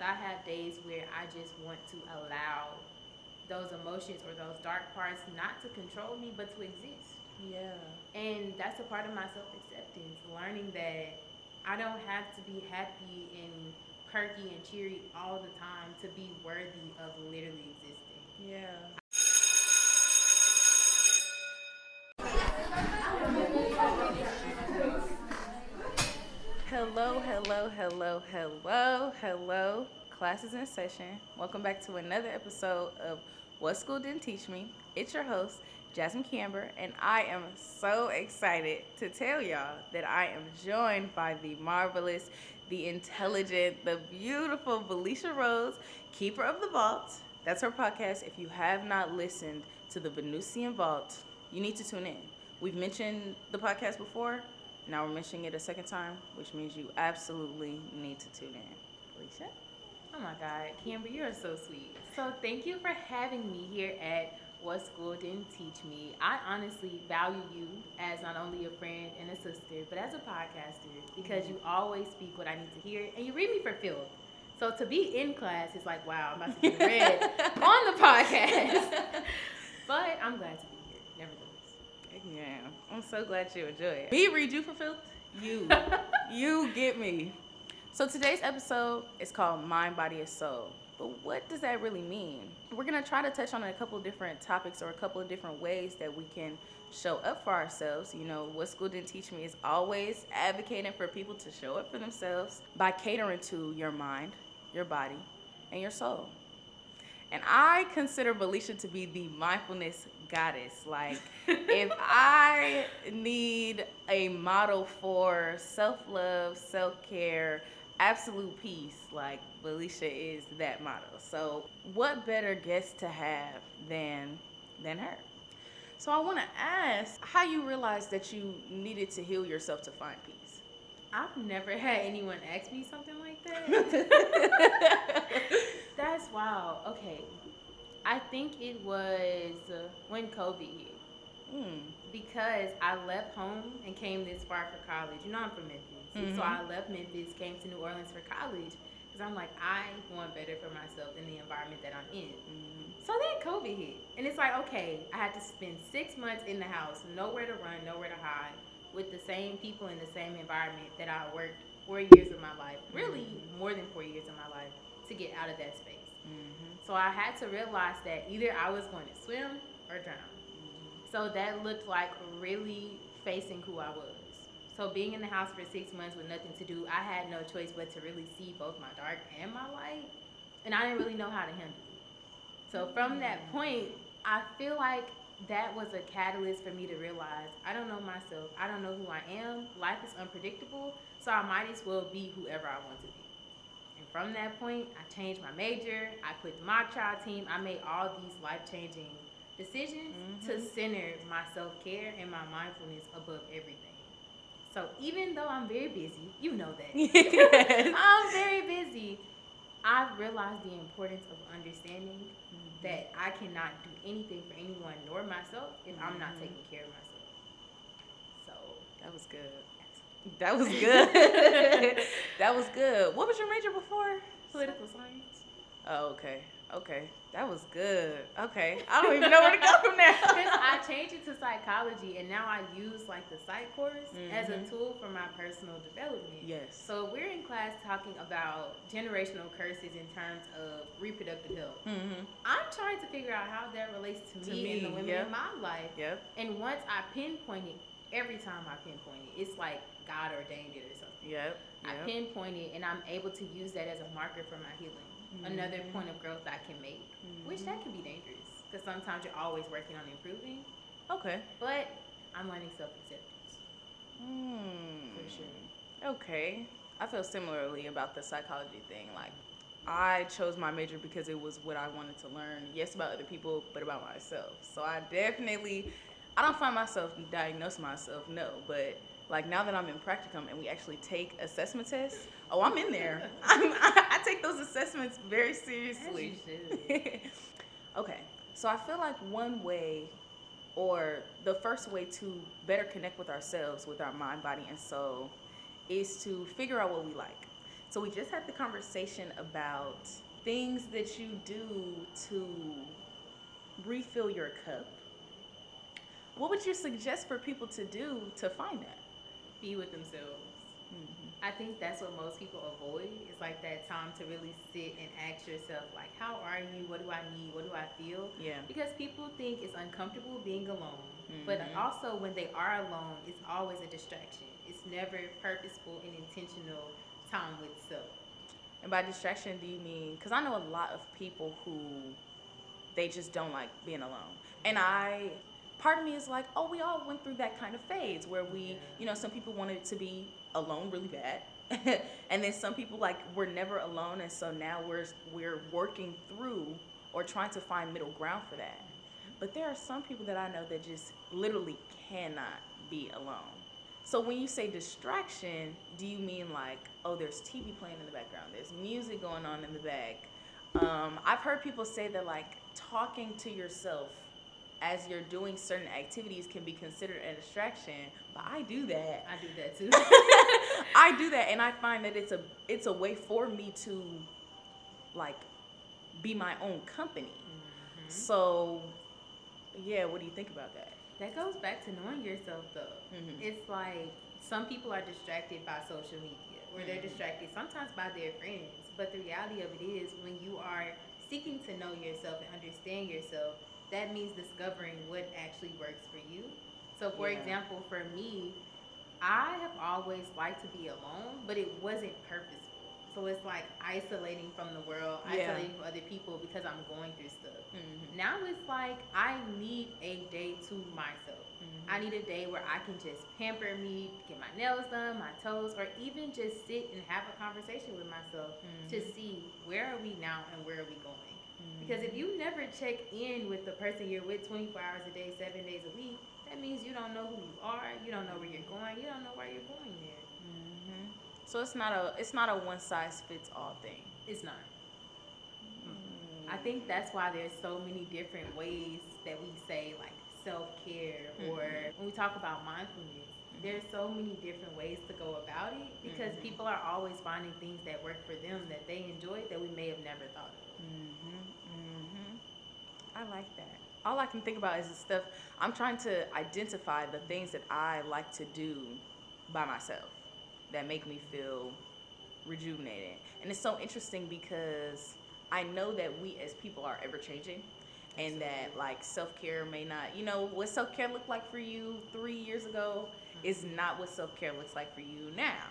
sometimes I have days where I just want to allow those emotions or those dark parts not to control me, but to exist. Yeah. And that's a part of my self acceptance, learning that I don't have to be happy and perky and cheery all the time to be worthy of literally existing. Yeah. Hello, hello, hello, hello, hello. Class is in session. Welcome back to another episode of What School Didn't Teach Me. It's your host, Jasmine Camber, and I am so excited to tell y'all that I am joined by the marvelous, the intelligent, the beautiful Felicia Rose, keeper of the vault. That's her podcast. If you have not listened to the Venusian Vault, you need to tune in. We've mentioned the podcast before. Now we're mentioning it a second time, which means you absolutely need to tune in. Alicia? Oh my God, Camber, you're so sweet. So thank you for having me here at What School Didn't Teach Me. I honestly value you as not only a friend and a sister, but as a podcaster because you always speak what I need to hear and you read me for filth. So to be in class is like, wow, I'm about to be read on the podcast. but I'm glad to be. Yeah, I'm so glad you enjoy it. Me read you for filth? You. you get me. So today's episode is called Mind, Body, and Soul. But what does that really mean? We're gonna try to touch on a couple different topics or a couple of different ways that we can show up for ourselves. You know, what school didn't teach me is always advocating for people to show up for themselves by catering to your mind, your body, and your soul. And I consider Felicia to be the mindfulness goddess. Like, if I need a model for self love, self care, absolute peace, like, Felicia is that model. So, what better guest to have than, than her? So, I want to ask how you realized that you needed to heal yourself to find peace. I've never had anyone ask me something like that. That's wild. Okay. I think it was uh, when COVID hit. Hmm. Because I left home and came this far for college. You know, I'm from Memphis. Mhm. So I left Memphis, came to New Orleans for college. Because I'm like, I want better for myself in the environment that I'm in. Mhm. So then COVID hit. And it's like, okay, I had to spend six months in the house, nowhere to run, nowhere to hide, with the same people in the same environment that I worked four years of my life, really more than four years of my life, to get out of that space. Mhm. So I had to realize that either I was going to swim or drown. So that looked like really facing who I was. So being in the house for six months with nothing to do, I had no choice but to really see both my dark and my light. And I didn't really know how to handle it. So from that point, I feel like that was a catalyst for me to realize I don't know myself. I don't know who I am. Life is unpredictable. So I might as well be whoever I want to be. From that point, I changed my major. I quit the mock trial team. I made all these life changing decisions to Mhm. center my self care and my mindfulness above everything. So even though I'm very busy, you know that. Yes. I'm very busy. I've realized the importance of understanding that I cannot do anything for anyone nor myself if I'm not Mhm. taking care of myself. So That was good. That was good. that was good. What was your major before? political science. Oh, okay. Okay. That was good. Okay. I don't even know where to go from there. Because I changed it to psychology and now I use like the psych course as a Mhm. tool for my personal development. yes. So we're in class talking about generational curses in terms of reproductive health. Mm-hmm. I'm trying to figure out how that relates to, To me, and the women yeah. in my life. Yep. And once I pinpoint it, every time I pinpoint it, it's like God ordained it or something. Yep. I Yep. pinpoint it and I'm able to use that as a marker for my healing. Another Mhm. point of growth I can make, which that can be dangerous because sometimes you're always working on improving. Okay. But I'm learning self acceptance Hmm. for sure. Okay. I feel similarly about the psychology thing. Like, I chose my major because it was what I wanted to learn. Yes, about other people, but about myself. So I definitely, I don't find myself diagnose myself, no. But like now that I'm in practicum and we actually take assessment tests, oh, I'm in there. I'm, I, I take those assessments very seriously. Okay, so I feel like one way, or the first way to better connect with ourselves, with our mind, body, and soul, is to figure out what we like. So we just had the conversation about things that you do to refill your cup. What would you suggest for people to do to find that? Be with themselves. I think that's what most people avoid. It's like that time to really sit and ask yourself, like, how are you? What do I need? What do I feel? Yeah. Because people think it's uncomfortable being alone. But Mhm. also, when they are alone, it's always a distraction. It's never purposeful and intentional time with self. And by distraction, do you mean? Because I know a lot of people who they just don't like being alone. And I, part of me is like, oh, we all went through that kind of phase where we, you know, some people wanted to be alone really bad. and then some people like we're never alone and so now we're we're working through or trying to find middle ground for that. But there are some people that I know that just literally cannot be alone. So when you say distraction, do you mean like, oh, there's TV playing in the background, there's music going on in the back? Um, I've heard people say that like talking to yourself as you're doing certain activities can be considered a distraction, but I do that. I do that too. I do that, and I find that it's a it's a way for me to like be my own company. Mm-hmm. So, yeah, what do you think about that? that goes back to knowing yourself, though. Mhm. It's like some people are distracted by social media, or they're Mhm. distracted sometimes by their friends. But the reality of it is, when you are seeking to know yourself and understand yourself, that means discovering what actually works for you. So, for Yeah. example, for me, I have always liked to be alone, but it wasn't purposeful. So it's like isolating from the world, Yeah. isolating from other people because I'm going through stuff. Mhm. Now it's like I need a day to myself. Mhm. I need a day where I can just pamper me, get my nails done, my toes, or even just sit and have a conversation with myself to Mhm. see where are we now and where are we going. Mm-hmm. Because if you never check in with the person you're with 24 hours a day, seven days a week, that means you don't know who you are, you don't know where you're going, you don't know why you're going there. Mhm. So it's not a it's not a one size fits all thing. It's not. I think that's why there's so many different ways that we say like self care or Mhm. when we talk about mindfulness. There's so many different ways to go about it because Mhm. people are always finding things that work for them that they enjoy that we may have never thought of. Mhm. Mhm. I like that. All I can think about is the stuff I'm trying to identify the things that I like to do by myself that make me feel rejuvenated. And it's so interesting because I know that we as people are ever changing and that like self-care may not, you know, what self-care looked like for you 3 years ago is not what self-care looks like for you now.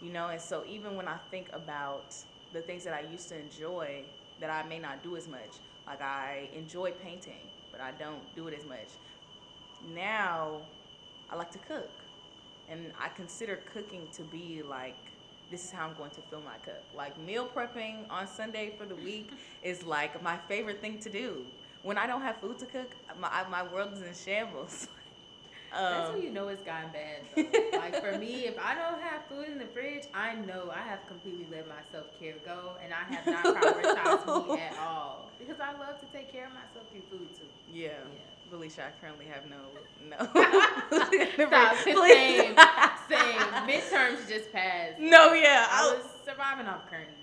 You know, and so even when I think about the things that I used to enjoy that I may not do as much, like I enjoy painting, but I don't do it as much. Now, I like to cook. And I consider cooking to be like this is how I'm going to fill my cup. Like meal prepping on Sunday for the week is like my favorite thing to do. When I don't have food to cook, my my world is in shambles. That's Um, when you know it's gotten bad. Though. like for me, if I don't have food in the fridge, I know I have completely let my self care go, and I have not prioritized me at all because I love to take care of myself through food too. yeah. Yeah. Felicia, I currently have no no. Stop. Same. Same. Midterms just passed. No, yeah. I I was surviving off currently.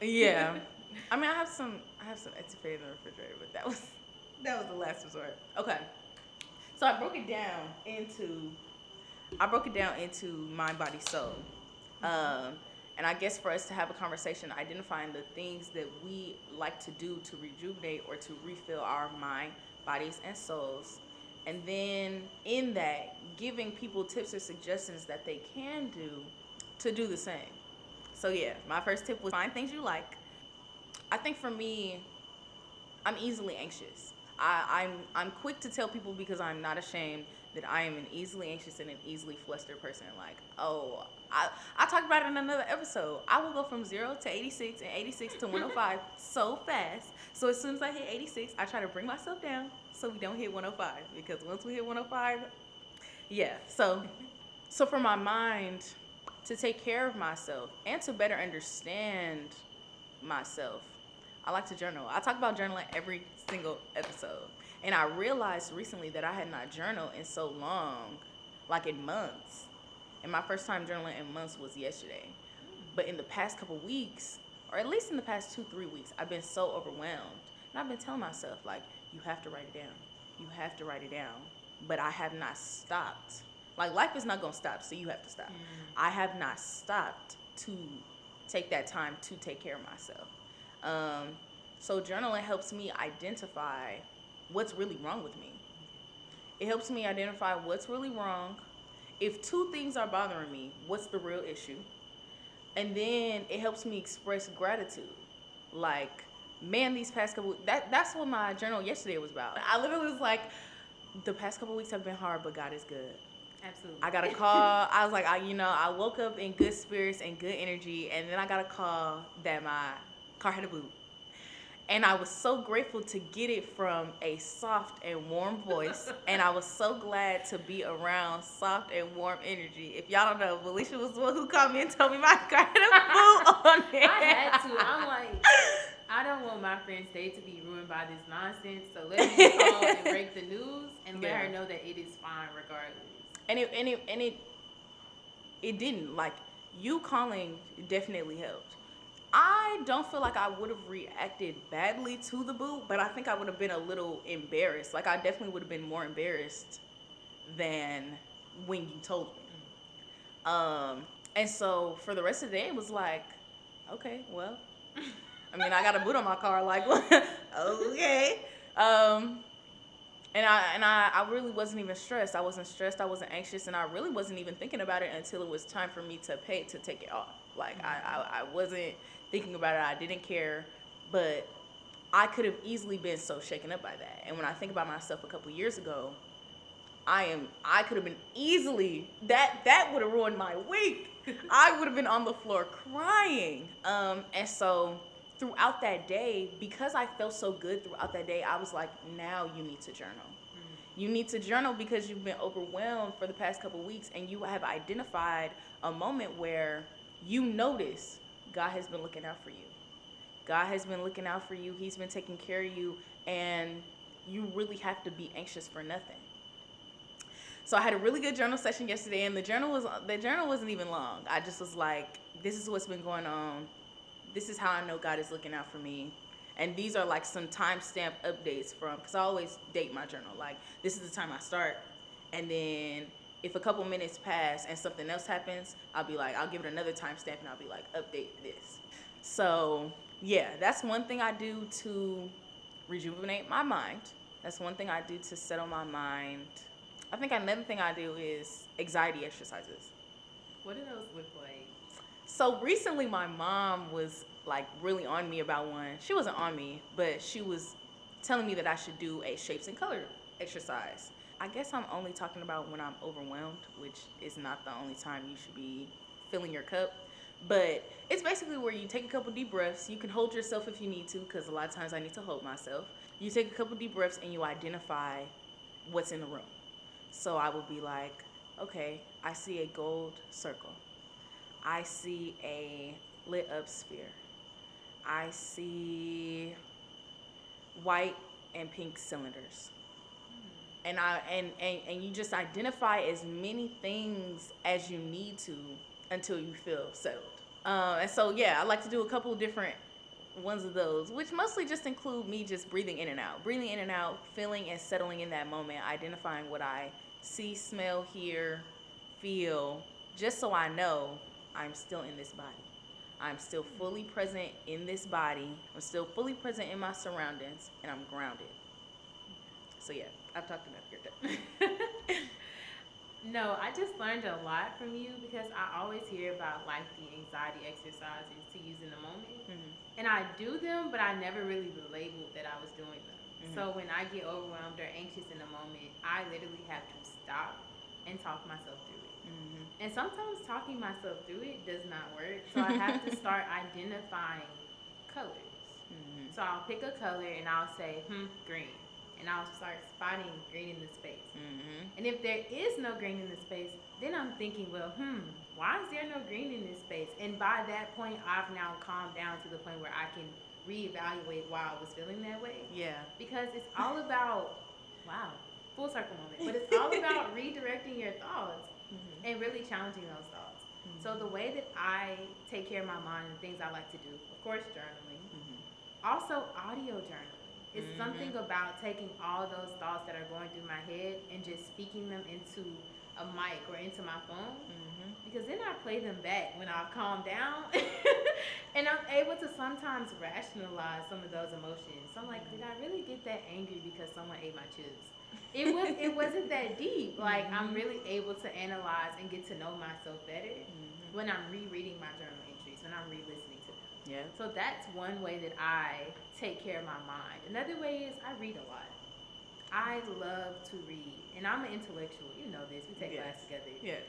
Yeah. I mean, I have some. I have some etouffee in the refrigerator, but that was that was the last resort. Okay. So I broke it down into. I broke it down into mind, body, soul. Um, and I guess for us to have a conversation, identifying the things that we like to do to rejuvenate or to refill our mind, bodies, and souls. And then in that, giving people tips or suggestions that they can do to do the same. So yeah, my first tip was find things you like. I think for me, I'm easily anxious. I, I'm I'm quick to tell people because I'm not ashamed that I am an easily anxious and an easily flustered person. Like, oh, I I talked about it in another episode. I will go from zero to 86 and 86 to 105 so fast. So as soon as I hit 86, I try to bring myself down so we don't hit 105 because once we hit 105, yeah. So so for my mind to take care of myself and to better understand myself, I like to journal. I talk about journaling every single episode. And I realized recently that I had not journaled in so long, like in months. And my first time journaling in months was yesterday. But in the past couple weeks, or at least in the past two, three weeks, I've been so overwhelmed. And I've been telling myself, like, you have to write it down. You have to write it down. But I have not stopped. Like, life is not going to stop, so you have to stop. Mm. I have not stopped to take that time to take care of myself. Um, so journaling helps me identify what's really wrong with me. It helps me identify what's really wrong. If two things are bothering me, what's the real issue? And then it helps me express gratitude. Like, man, these past couple that that's what my journal yesterday was about. I literally was like, the past couple weeks have been hard, but God is good. Absolutely. I got a call. I was like, I, you know, I woke up in good spirits and good energy, and then I got a call that my car had a boot. And I was so grateful to get it from a soft and warm voice. and I was so glad to be around soft and warm energy. If y'all don't know, Felicia was the one who called me and told me my car had a boot on it. I had to. I'm like, I don't want my friend's day to be ruined by this nonsense. So let me call and break the news and let Yeah. her know that it is fine regardless. and it and it and it it didn't like you calling definitely helped i don't feel like i would have reacted badly to the boot but i think i would have been a little embarrassed like i definitely would have been more embarrassed than when you told me um and so for the rest of the day it was like okay well i mean i got a boot on my car like okay um and I and I, I really wasn't even stressed. I wasn't stressed. I wasn't anxious, and I really wasn't even thinking about it until it was time for me to pay to take it off. Like I, I, I wasn't thinking about it. I didn't care, but I could have easily been so shaken up by that. And when I think about myself a couple years ago, I am I could have been easily that that would have ruined my week. I would have been on the floor crying. Um, and so throughout that day, because I felt so good throughout that day, I was like, now you need to journal. You need to journal because you've been overwhelmed for the past couple weeks and you have identified a moment where you notice God has been looking out for you. God has been looking out for you. He's been taking care of you and you really have to be anxious for nothing. So I had a really good journal session yesterday and the journal was the journal wasn't even long. I just was like, this is what's been going on. This is how I know God is looking out for me. And these are like some timestamp updates from because I always date my journal. Like this is the time I start, and then if a couple minutes pass and something else happens, I'll be like, I'll give it another timestamp and I'll be like, update this. So yeah, that's one thing I do to rejuvenate my mind. That's one thing I do to settle my mind. I think another thing I do is anxiety exercises. What do those look like? So recently, my mom was like really on me about one. She wasn't on me, but she was telling me that I should do a shapes and color exercise. I guess I'm only talking about when I'm overwhelmed, which is not the only time you should be filling your cup. But it's basically where you take a couple deep breaths. You can hold yourself if you need to, because a lot of times I need to hold myself. You take a couple deep breaths and you identify what's in the room. So I would be like, okay, I see a gold circle. I see a lit up sphere. I see white and pink cylinders. And I and, and and you just identify as many things as you need to until you feel settled. Um, and so yeah, I like to do a couple different ones of those, which mostly just include me just breathing in and out, breathing in and out, feeling and settling in that moment, identifying what I see, smell, hear, feel, just so I know I'm still in this body. I'm still fully present in this body. I'm still fully present in my surroundings, and I'm grounded. So yeah, I've talked enough. Done. No, I just learned a lot from you because I always hear about like the anxiety exercises to use in the moment. Mhm. And I do them, but I never really labeled that I was doing them. Mhm. So when I get overwhelmed or anxious in a moment, I literally have to stop and talk myself through it. Mhm. And sometimes talking myself through it does not work. So I have to start identifying colors. Mhm. So I'll pick a color and I'll say, hmm, green. And I'll start spotting green in the space. Mhm. And if there is no green in the space, then I'm thinking, well, hmm, why is there no green in this space? And by that point, I've now calmed down to the point where I can reevaluate why I was feeling that way. Yeah. Because it's all about, wow, full circle moment, but it's all about redirecting your thoughts Mhm. and really challenging those thoughts. So the way that I take care of my mind and things I like to do, of course, journaling. Mhm. Also, audio journaling. It's Mhm. something about taking all those thoughts that are going through my head and just speaking them into a mic or into my phone. Mhm. Because then I play them back when I've calmed down. and I'm able to sometimes rationalize some of those emotions. So I'm like, did I really get that angry because someone ate my chips? It was it wasn't that deep. Like I'm Mhm. really able to analyze and get to know myself better Mhm. when I'm rereading my journal entries, when I'm re-listening. Yeah. So that's one way that I take care of my mind. Another way is I read a lot. I love to read, and I'm an intellectual. You know this. We take Yes. class together. Yeah.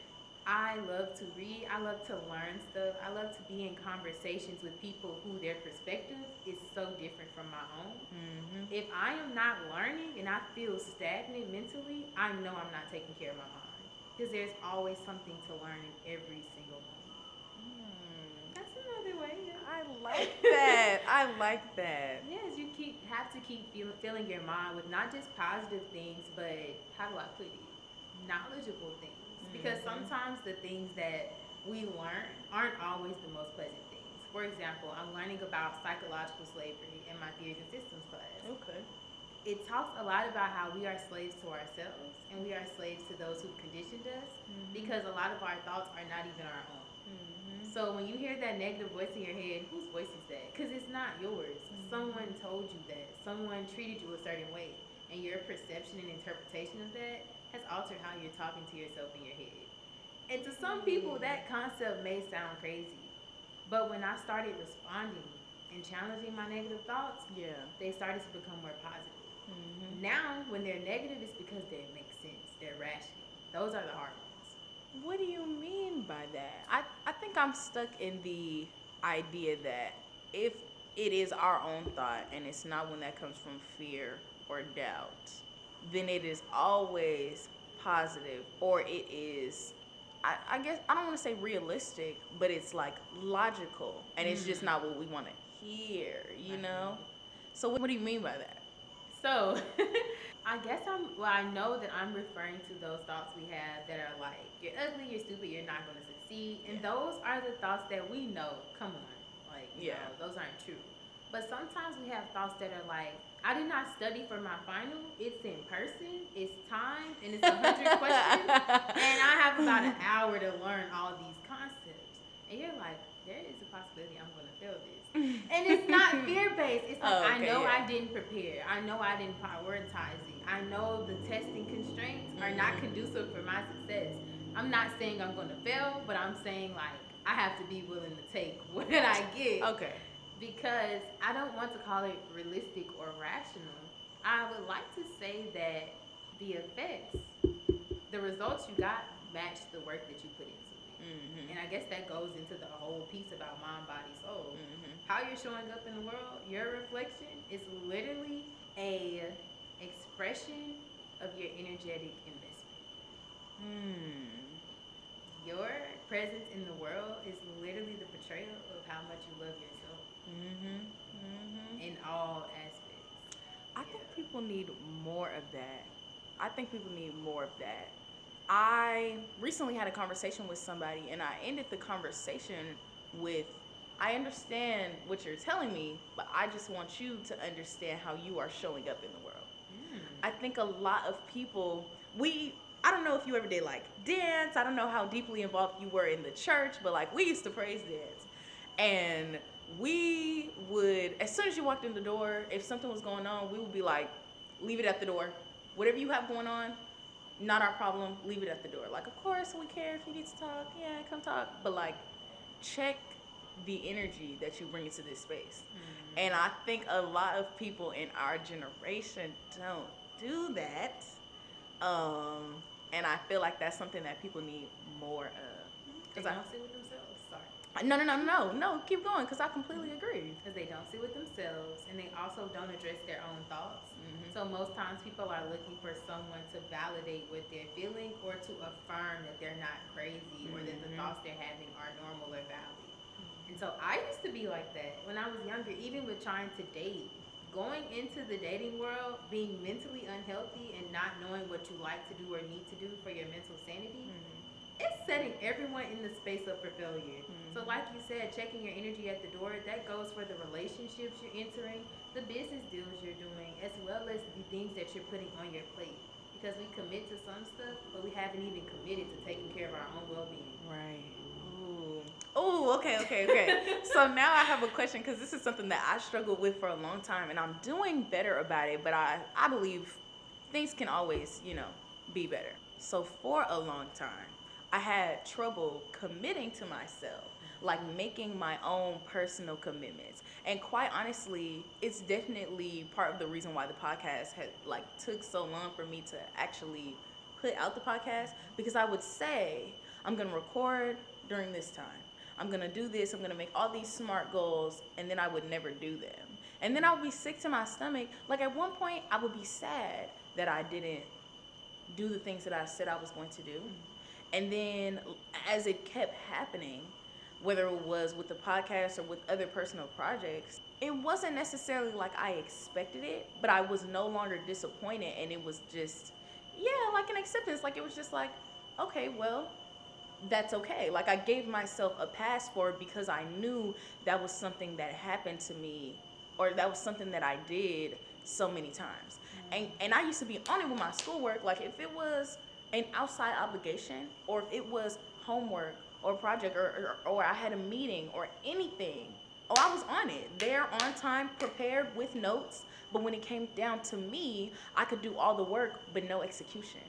I love to read. I love to learn stuff. I love to be in conversations with people who their perspective is so different from my own. Mhm. If I am not learning and I feel stagnant mentally, I know I'm not taking care of my mind because there's always something to learn in every single moment. Mm. That's another way. yeah. I like that. I like that. Yes, you keep have to keep feel, filling your mind with not just positive things, but how do I put it? Knowledgeable things. Because Mhm. sometimes the things that we learn aren't always the most pleasant things. For example, I'm learning about psychological slavery in my theories and systems class. Okay. It talks a lot about how we are slaves to ourselves and we are slaves to those who've conditioned us because a lot of our thoughts are not even our own. Mhm. So when you hear that negative voice in your head, whose voice is that? Because it's not yours. Mhm. Someone told you that. Someone treated you a certain way, and your perception and interpretation of that has altered how you're talking to yourself in your head. And to some people, that concept may sound crazy, but when I started responding and challenging my negative thoughts, Yeah. they started to become more positive. Mhm. Now, when they're negative, it's because they make sense. They're rational. Those are the hard ones. What do you mean by that? I, I think I'm stuck in the idea that if it is our own thought and it's not one that comes from fear or doubt, then it is always positive or it is, I, I guess, I don't want to say realistic, but it's like logical and it's just Mhm. not what we want to hear, you know? So, what do you mean by that? So, I guess I'm, well, I know that I'm referring to those thoughts we have that are like, you're ugly, you're stupid, you're not going to succeed. And Yeah. those are the thoughts that we know, come on, like, Yeah. know, those aren't true. But sometimes we have thoughts that are like, I did not study for my final. It's in person, it's time, and it's a 100 questions. And I have about an hour to learn all these concepts. And you're like, there is a possibility I'm going to fail this. And it's not based. It's like Oh, I know yeah. I didn't prepare. I know I didn't prioritize it. I know the testing constraints are not Mhm. conducive for my success. I'm not saying I'm gonna fail, but I'm saying like I have to be willing to take what I get okay. because I don't want to call it realistic or rational. I would like to say that the effects, the results you got match the work that you put into it. Mm-hmm. And I guess that goes into the whole piece about mind, body, soul Mm-hmm. How you're showing up in the world, your reflection is literally a expression of your energetic investment. Hmm. Your presence in the world is literally the portrayal of how much you love yourself Mm-hmm. Mm-hmm. in all aspects. I think people need more of that. I think people need more of that. I recently had a conversation with somebody and I ended the conversation with I understand what you're telling me, but I just want you to understand how you are showing up in the world. Hmm. I think a lot of people, we, I don't know if you ever did like dance. I don't know how deeply involved you were in the church, but like we used to praise dance. And we would, as soon as you walked in the door, if something was going on, we would be like, leave it at the door. Whatever you have going on, not our problem, leave it at the door. Like, of course, we care if you need to talk. Yeah, come talk. But like, check the energy that you bring into this space. And I think a lot of people in our generation don't do that. Um, and I feel like that's something that people need more of. Because I- don't sit with themselves. Sorry. No, no, no, no, no. Keep going, cause I completely agree. Because they don't sit with themselves and they also don't address their own thoughts. Mhm. So most times people are looking for someone to validate what they're feeling or to affirm that they're not crazy or that the Mhm. thoughts they're having are normal or valid. And so I used to be like that when I was younger, even with trying to date. Going into the dating world, being mentally unhealthy and not knowing what you like to do or need to do for your mental sanity, it's setting everyone in the space up for failure. Mm-hmm. So, like you said, checking your energy at the door, that goes for the relationships you're entering, the business deals you're doing, as well as the things that you're putting on your plate. Because we commit to some stuff, but we haven't even committed to taking care of our own well being. Right. Ooh. Oh, okay, okay, okay. so now I have a question because this is something that I struggled with for a long time, and I'm doing better about it. But I, I believe things can always, you know, be better. So for a long time, I had trouble committing to myself, like making my own personal commitments. And quite honestly, it's definitely part of the reason why the podcast had like took so long for me to actually put out the podcast because I would say I'm going to record during this time. I'm going to do this, I'm going to make all these smart goals and then I would never do them. And then I would be sick to my stomach. Like at one point I would be sad that I didn't do the things that I said I was going to do. And then as it kept happening, whether it was with the podcast or with other personal projects, it wasn't necessarily like I expected it, but I was no longer disappointed. And it was just, yeah, like an acceptance. Like it was just like, okay, well, that's okay. Like I gave myself a pass for it because I knew that was something that happened to me or that was something that I did so many times. Mm-hmm. And and I used to be on it with my schoolwork. Like if it was an outside obligation or if it was homework or project or, or, or I had a meeting or anything, oh, I was on it. There on time, prepared with notes. But when it came down to me, I could do all the work but no execution.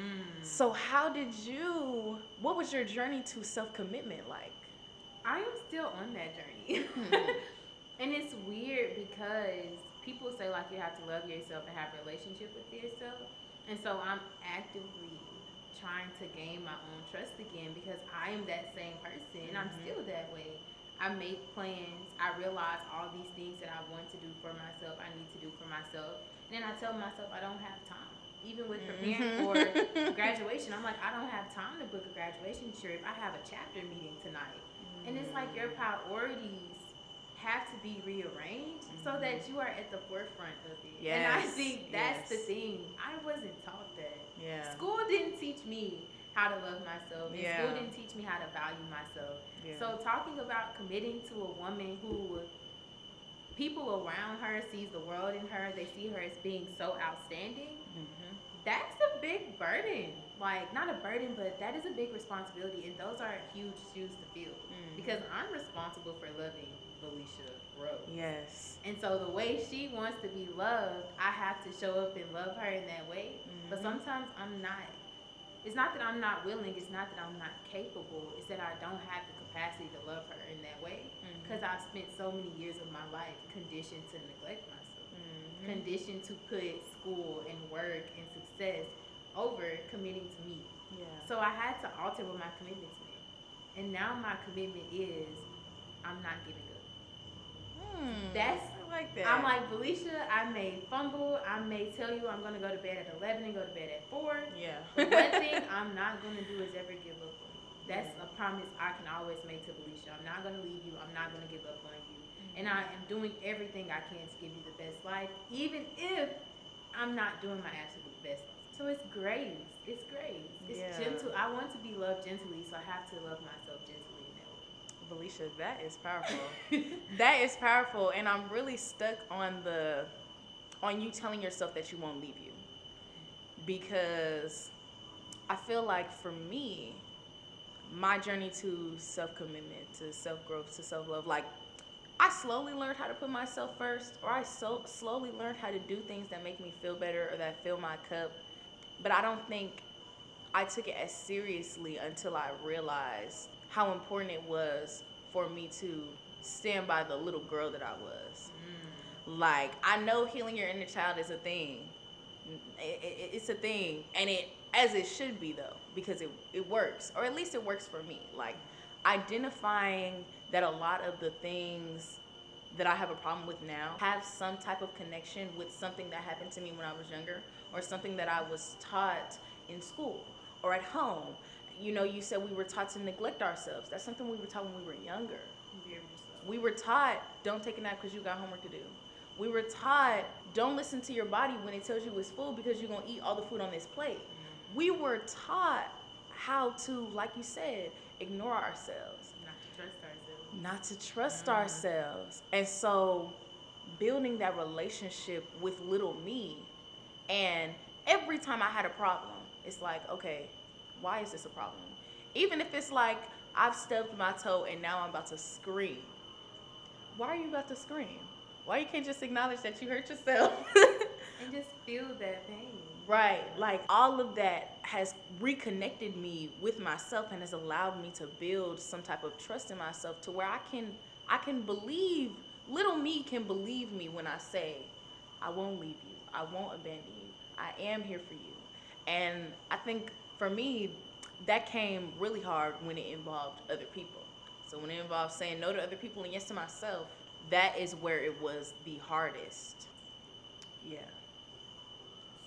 Mm. So how did you? What was your journey to self commitment like? I am still on that journey, mm-hmm. and it's weird because people say like you have to love yourself and have a relationship with yourself, and so I'm actively trying to gain my own trust again because I am that same person and I'm mm-hmm. still that way. I make plans. I realize all these things that I want to do for myself, I need to do for myself. And then I tell myself I don't have time. Even with preparing mm-hmm. for graduation, I'm like, I don't have time to book a graduation trip. I have a chapter meeting tonight. Mm-hmm. And it's like your mm. priorities have to be rearranged mm-hmm. so that you are at the forefront of it. Yes. And I think that's yes. the thing. I wasn't taught that. Yeah. School didn't teach me how to love myself. And yeah. school didn't teach me how to value myself. Yeah. So talking about committing to a woman who people around her sees the world in her, they see her as being so outstanding. Mm-hmm. That's a big burden. Like not a burden, but that is a big responsibility, and those are huge shoes to fill. Mm-hmm. Because I'm responsible for loving Felicia Rose. Yes. And so the way she wants to be loved, I have to show up and love her in that way. Mm-hmm. But sometimes I'm not. It's not that I'm not willing. It's not that I'm not capable. It's that I don't have the capacity to love her in that way because mm-hmm. I've spent so many years of my life conditioned to neglect myself, mm-hmm. conditioned to put school and work and success over committing to me. Yeah. So I had to alter what my commitment to me. And now my commitment is I'm not giving Hmm, That's I like that. I'm like Felicia. I may fumble. I may tell you I'm gonna go to bed at eleven and go to bed at four. Yeah. But one thing I'm not gonna do is ever give up on you. That's a promise I can always make to Felicia. I'm not gonna leave you. I'm not gonna give up on you. And I am doing everything I can to give you the best life, even if I'm not doing my absolute best. So it's grace. It's grace. It's yeah. gentle. I want to be loved gently, so I have to love myself gently. Felicia, that is powerful. that is powerful, and I'm really stuck on the on you telling yourself that you won't leave you because I feel like for me, my journey to self commitment, to self growth, to self love, like I slowly learned how to put myself first, or I so slowly learned how to do things that make me feel better or that fill my cup. But I don't think I took it as seriously until I realized how important it was for me to stand by the little girl that I was. Mm. Like I know healing your inner child is a thing. It, it, it's a thing, and it as it should be though, because it it works, or at least it works for me. Like identifying that a lot of the things that I have a problem with now have some type of connection with something that happened to me when I was younger, or something that I was taught in school or at home you know, you said we were taught to neglect ourselves. That's something we were taught when we were younger. We were taught don't take a nap because you got homework to do. We were taught don't listen to your body when it tells you it's full because you're gonna eat all the food on this plate. Mm-hmm. We were taught how to, like you said, ignore ourselves, Not to trust ourselves. not to trust ourselves. And so building that relationship with little me and every time I had a problem, it's like, okay, why is this a problem? Even if it's like I've stubbed my toe and now I'm about to scream. Why are you about to scream? Why you can't just acknowledge that you hurt yourself? And just feel that pain. Right. Like all of that has reconnected me with myself and has allowed me to build some type of trust in myself to where I can I can believe little me can believe me when I say I won't leave you. I won't abandon you. I am here for you. And I think for me that came really hard when it involved other people. So when it involved saying no to other people and yes to myself, that is where it was the hardest. Yeah.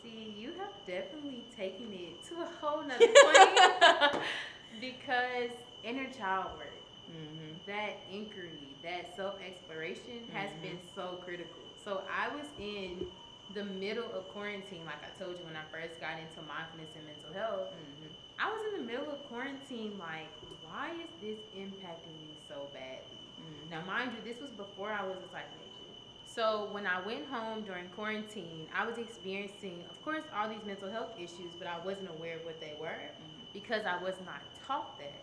See, you have definitely taken it to a whole nother point because inner child work, Mhm. that inquiry, that self exploration has Mhm. been so critical. So I was in the middle of quarantine, like I told you when I first got into mindfulness and mental health. Mhm. I was in the middle of quarantine, like, why is this impacting me so badly? Mhm. Now, mind you, this was before I was a psych major. So when I went home during quarantine, I was experiencing, of course, all these mental health issues, but I wasn't aware of what they were Mhm. because I was not taught that.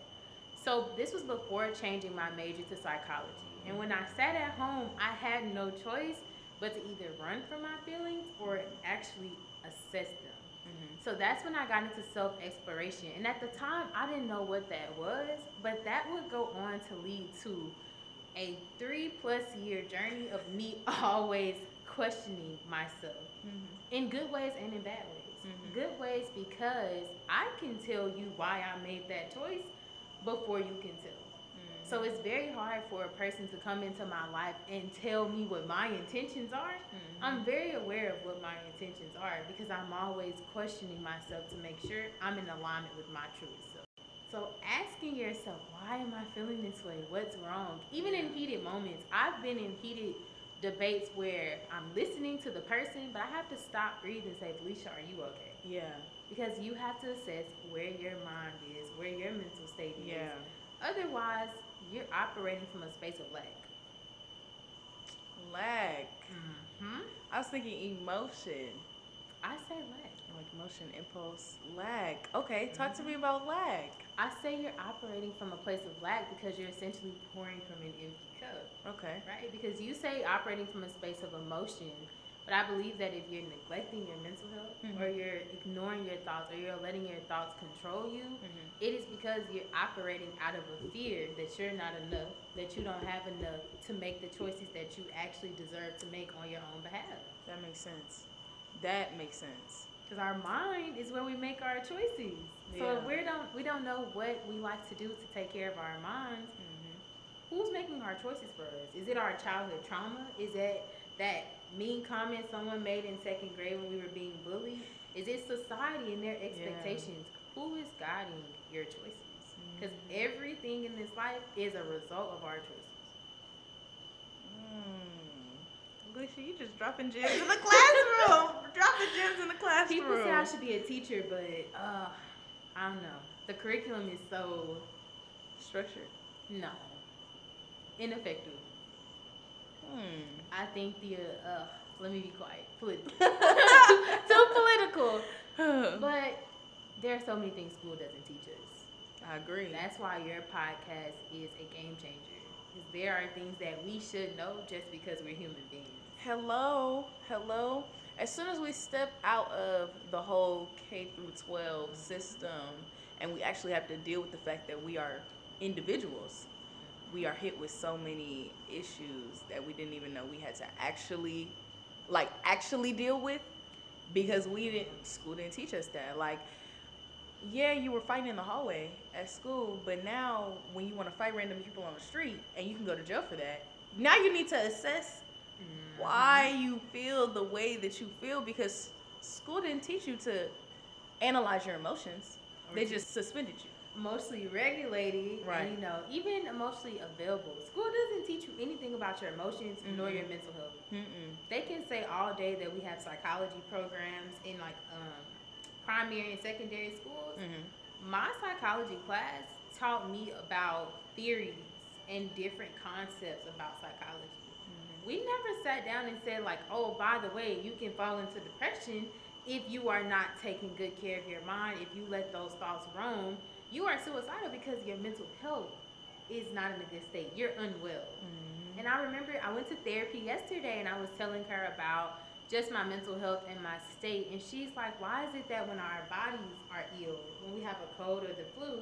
So this was before changing my major to psychology. And when I sat at home, I had no choice but to either run from my feelings or actually assess them. Mhm. So that's when I got into self exploration. And at the time, I didn't know what that was, but that would go on to lead to a three plus year journey of me always questioning myself Mhm. in good ways and in bad ways. Mhm. Good ways because I can tell you why I made that choice before you can tell. So it's very hard for a person to come into my life and tell me what my intentions are. Mhm. I'm very aware of what my intentions are because I'm always questioning myself to make sure I'm in alignment with my self. So asking yourself, why am I feeling this way? What's wrong? Even in heated moments, I've been in heated debates where I'm listening to the person, but I have to stop, breathe, and say, Felicia, are you okay? yeah. Because you have to assess where your mind is, where your mental state is. Yeah. Otherwise, you're operating from a space of lack. Lag. hmm I was thinking emotion. I say lack. Like emotion, impulse, lag. Okay, talk to me about lag. I say you're operating from a place of lack because you're essentially pouring from an empty cup, Okay. right? Because you say operating from a space of emotion, but I believe that if you're neglecting your mental health or Mhm. you're ignoring your thoughts or you're letting your thoughts control you, Mhm. it is because you're operating out of a fear that you're not enough, that you don't have enough to make the choices that you actually deserve to make on your own behalf. That makes sense. That makes sense. Because our mind is where we make our choices. So if we don't we don't know what we like to do to take care of our minds, Mm-hmm. who's making our choices for us? Is it our childhood trauma? Is it that mean comment someone made in second grade when we were being bullied? Is it society and their expectations? Who is guiding your choices? Because everything in this life is a result of our choices. Mm. You just dropping gems in the classroom. dropping gems in the classroom. People say I should be a teacher, but uh, I don't know. The curriculum is so structured. no ineffective. Hmm. I think the uh, uh let me be quiet. Political. too political. But there are so many things school doesn't teach us. I agree. That's why your podcast is a game changer. There are things that we should know just because we're human beings. Hello, hello. As soon as we step out of the whole K through 12 system and we actually have to deal with the fact that we are individuals, we are hit with so many issues that we didn't even know we had to actually like actually deal with because we didn't school didn't teach us that. Like yeah, you were fighting in the hallway at school, but now when you want to fight random people on the street and you can go to jail for that, now you need to assess why you feel the way that you feel because school didn't teach you to analyze your emotions. Or They just suspended you. Mostly regulated, Right. and you know, even emotionally available. School doesn't teach you anything about your emotions nor Mhm. your mental health. Mm-mm. They can say all day that we have psychology programs in like um, primary and secondary schools, Mm-hmm. my psychology class taught me about theories and different concepts about psychology. Mm-hmm. We never sat down and said like, "Oh, by the way, you can fall into depression if you are not taking good care of your mind. If you let those thoughts roam, you are suicidal because your mental health is not in a good state. You're unwell." Mm-hmm. And I remember I went to therapy yesterday and I was telling her about just my mental health and my state. And she's like, why is it that when our bodies are ill, when we have a cold or the flu,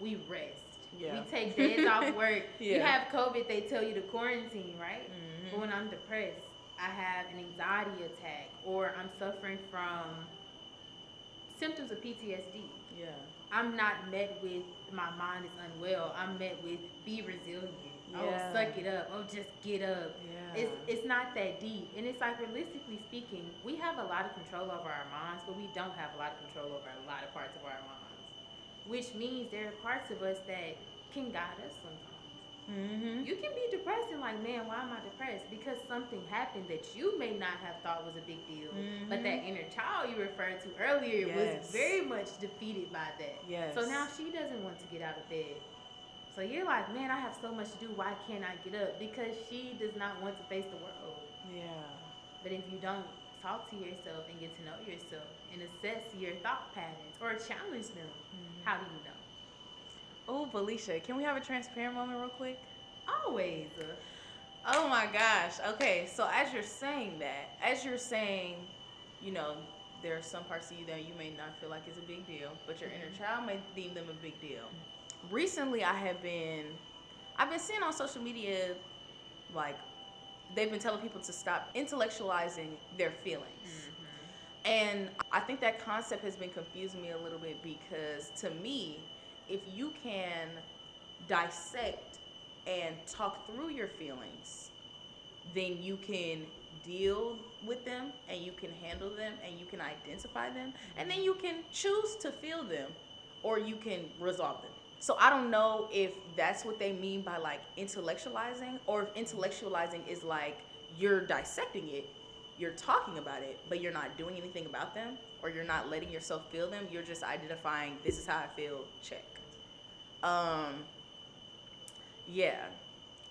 we rest? Yeah. We take days off work. Yeah. You have COVID, they tell you to quarantine, right? Mm-hmm. But when I'm depressed, I have an anxiety attack or I'm suffering from symptoms of PTSD. Yeah. I'm not met with my mind is unwell. I'm met with be resilient. Oh, yeah. Oh, suck it up. Oh, just get up. Yeah. It's it's not that deep. And it's like realistically speaking, we have a lot of control over our minds, but we don't have a lot of control over a lot of parts of our minds. Which means there are parts of us that can guide us sometimes. Mm-hmm. You can be depressed and like, man, why am I depressed? Because something happened that you may not have thought was a big deal. Mm-hmm. But that inner child you referred to earlier yes. was very much defeated by that. Yes. So now she doesn't want to get out of bed. So you're like, man, I have so much to do. Why can't I get up? Because she does not want to face the world. Yeah. But if you don't talk to yourself and get to know yourself and assess your thought patterns or challenge them, mm-hmm. how do you know? Oh, Felicia, can we have a transparent moment real quick? Always. Oh my gosh. Okay, so as you're saying that, as you're saying, you know, there are some parts of you that you may not feel like is a big deal, but your inner mm-hmm. child may deem them a big deal recently I have been I've been seeing on social media like they've been telling people to stop intellectualizing their feelings. Mm-hmm. And I think that concept has been confusing me a little bit because to me, if you can dissect and talk through your feelings, then you can deal with them and you can handle them and you can identify them and then you can choose to feel them or you can resolve them. So I don't know if that's what they mean by like intellectualizing or if intellectualizing is like you're dissecting it, you're talking about it, but you're not doing anything about them or you're not letting yourself feel them. You're just identifying this is how I feel, check. Um yeah.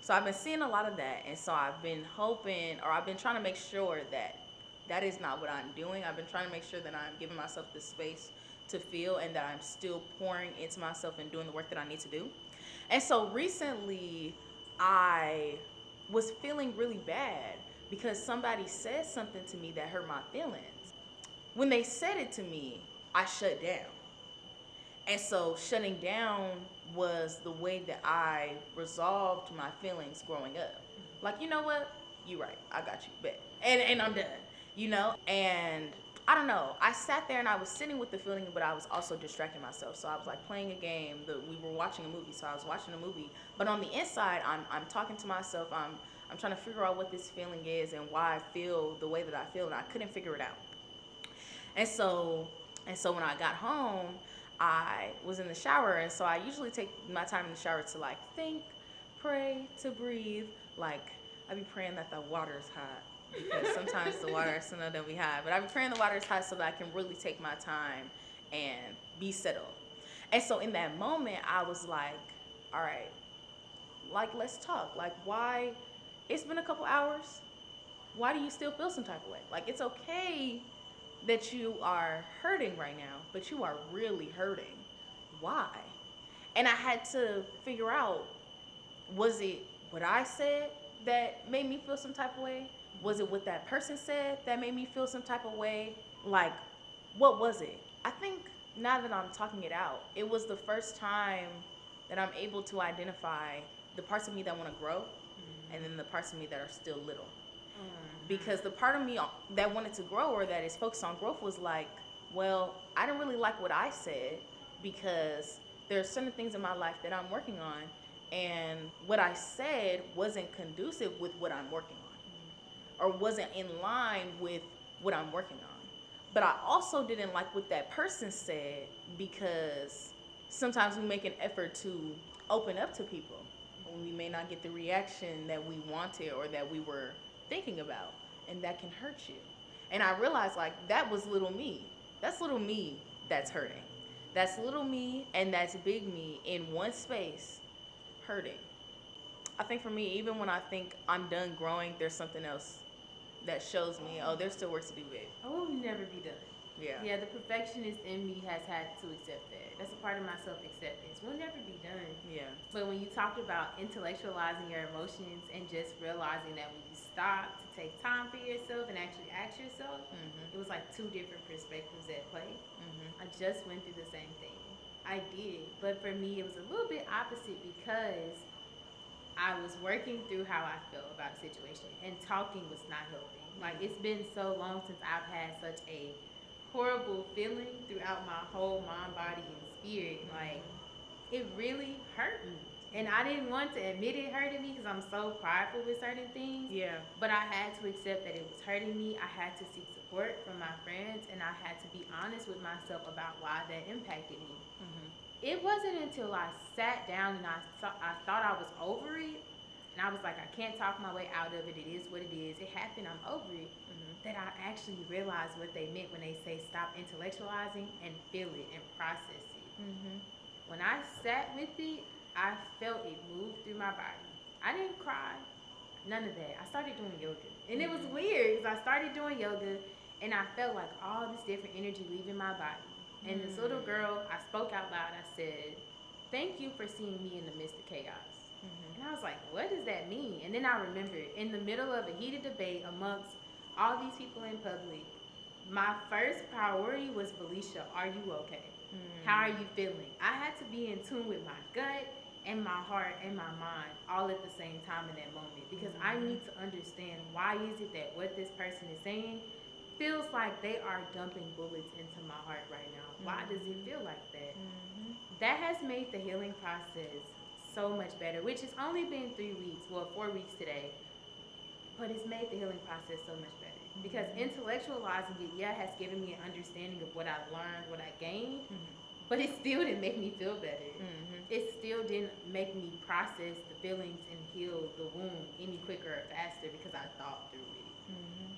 So I've been seeing a lot of that and so I've been hoping or I've been trying to make sure that that is not what I'm doing. I've been trying to make sure that I'm giving myself the space to feel and that I'm still pouring into myself and doing the work that I need to do. And so recently, I was feeling really bad because somebody said something to me that hurt my feelings. When they said it to me, I shut down. And so shutting down was the way that I resolved my feelings growing up. Like, you know what? You're right. I got you. Bet. And and I'm done. You know? And I don't know. I sat there and I was sitting with the feeling, but I was also distracting myself. So I was like playing a game. The, we were watching a movie, so I was watching a movie. But on the inside, I'm, I'm talking to myself. I'm, I'm trying to figure out what this feeling is and why I feel the way that I feel, and I couldn't figure it out. And so, and so when I got home, I was in the shower, and so I usually take my time in the shower to like think, pray, to breathe. Like I be praying that the water is hot because sometimes the water is thinner than we have. But been praying the water is hot so that I can really take my time and be settled. And so in that moment, I was like, all right, like, let's talk. Like, why? It's been a couple hours. Why do you still feel some type of way? Like, it's okay that you are hurting right now, but you are really hurting. Why? And I had to figure out was it what I said that made me feel some type of way? Was it what that person said that made me feel some type of way? Like, what was it? I think now that I'm talking it out, it was the first time that I'm able to identify the parts of me that want to grow mm-hmm. and then the parts of me that are still little. Mm-hmm. Because the part of me that wanted to grow or that is focused on growth was like, well, I didn't really like what I said because there are certain things in my life that I'm working on and what I said wasn't conducive with what I'm working on or wasn't in line with what I'm working on. But I also didn't like what that person said because sometimes we make an effort to open up to people we may not get the reaction that we wanted or that we were thinking about, and that can hurt you. And I realized like that was little me. That's little me that's hurting. That's little me and that's big me in one space hurting. I think for me, even when I think I'm done growing, there's something else that shows me, oh, there's still work to do, babe. I will never be done. Yeah. Yeah, the perfectionist in me has had to accept that. That's a part of my self acceptance. We'll never be done. Yeah. But when you talked about intellectualizing your emotions and just realizing that when you stop to take time for yourself and actually ask yourself, Mhm. it was like two different perspectives at play. Mhm. I just went through the same thing. I did. But for me, it was a little bit opposite because I was working through how I felt about the situation and talking was not helping. Like, it's been so long since I've had such a horrible feeling throughout my whole mind, body, and spirit. Like, it really hurt me. And I didn't want to admit it hurted me because I'm so prideful with certain things. Yeah. But I had to accept that it was hurting me. I had to seek support from my friends, and I had to be honest with myself about why that impacted me. Mhm. It wasn't until I sat down and I thought I thought I was over it, and I was like, I can't talk my way out of it. It is what it is. It happened. I'm over it. Mhm. That I actually realized what they meant when they say stop intellectualizing and feel it and process it. Mhm. When I sat with it, I felt it move through my body. I didn't cry, none of that. I started doing yoga, and it was Mhm. weird because I started doing yoga, and I felt like all this different energy leaving my body. And this little Mm. girl, I spoke out loud. I said, "Thank you for seeing me in the midst of chaos." Mhm. And I was like, "What does that mean?" And then I remembered in the middle of a heated debate amongst all these people in public, my first priority was, "Felicia, are you okay?" Mhm. How are you feeling? I had to be in tune with my gut and my heart and my mind all at the same time in that moment because I Mhm. need to understand why is it that what this person is saying feels like they are dumping bullets into my heart right now. Why does it feel like that? Mhm. That has made the healing process so much better, which has only been three weeks, well, four weeks today, but it's made the healing process so much better. Because Mhm. intellectualizing it, yeah, has given me an understanding of what I've learned, what I gained, Mhm. but it still didn't make me feel better. Mhm. It still didn't make me process the feelings and heal the wound any quicker or faster because I thought through it.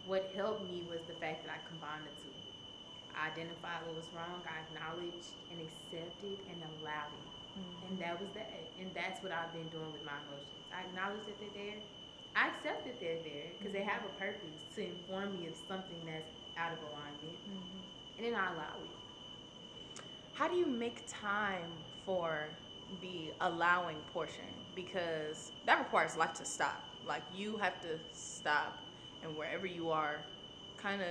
What helped me was the fact that I combined the two. I identified what was wrong, I acknowledged and accepted and allowed it. And that was that. And that's what I've been doing with my emotions. I acknowledge that they're there. I accept that they're there because they have a purpose to inform me of something that's out of alignment. Mhm. And then I allow it. How do you make time for the allowing portion? Because that requires life to stop. Like you have to stop and wherever you are, kind of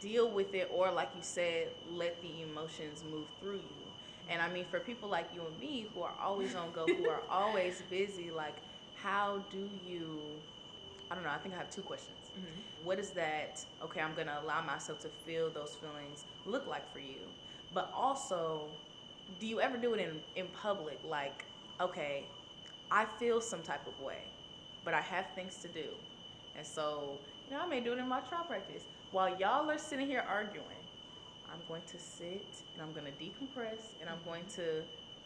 deal with it, or like you said, let the emotions move through you. And I mean, for people like you and me who are always on go, who are always busy, like, how do you? I don't know. I think I have two questions. Mm-hmm. What is that? Okay, I'm gonna allow myself to feel those feelings look like for you, but also, do you ever do it in in public? Like, okay, I feel some type of way, but I have things to do, and so you know I may do it in my trial practice while y'all are sitting here arguing. I'm going to sit and I'm going to decompress and I'm going to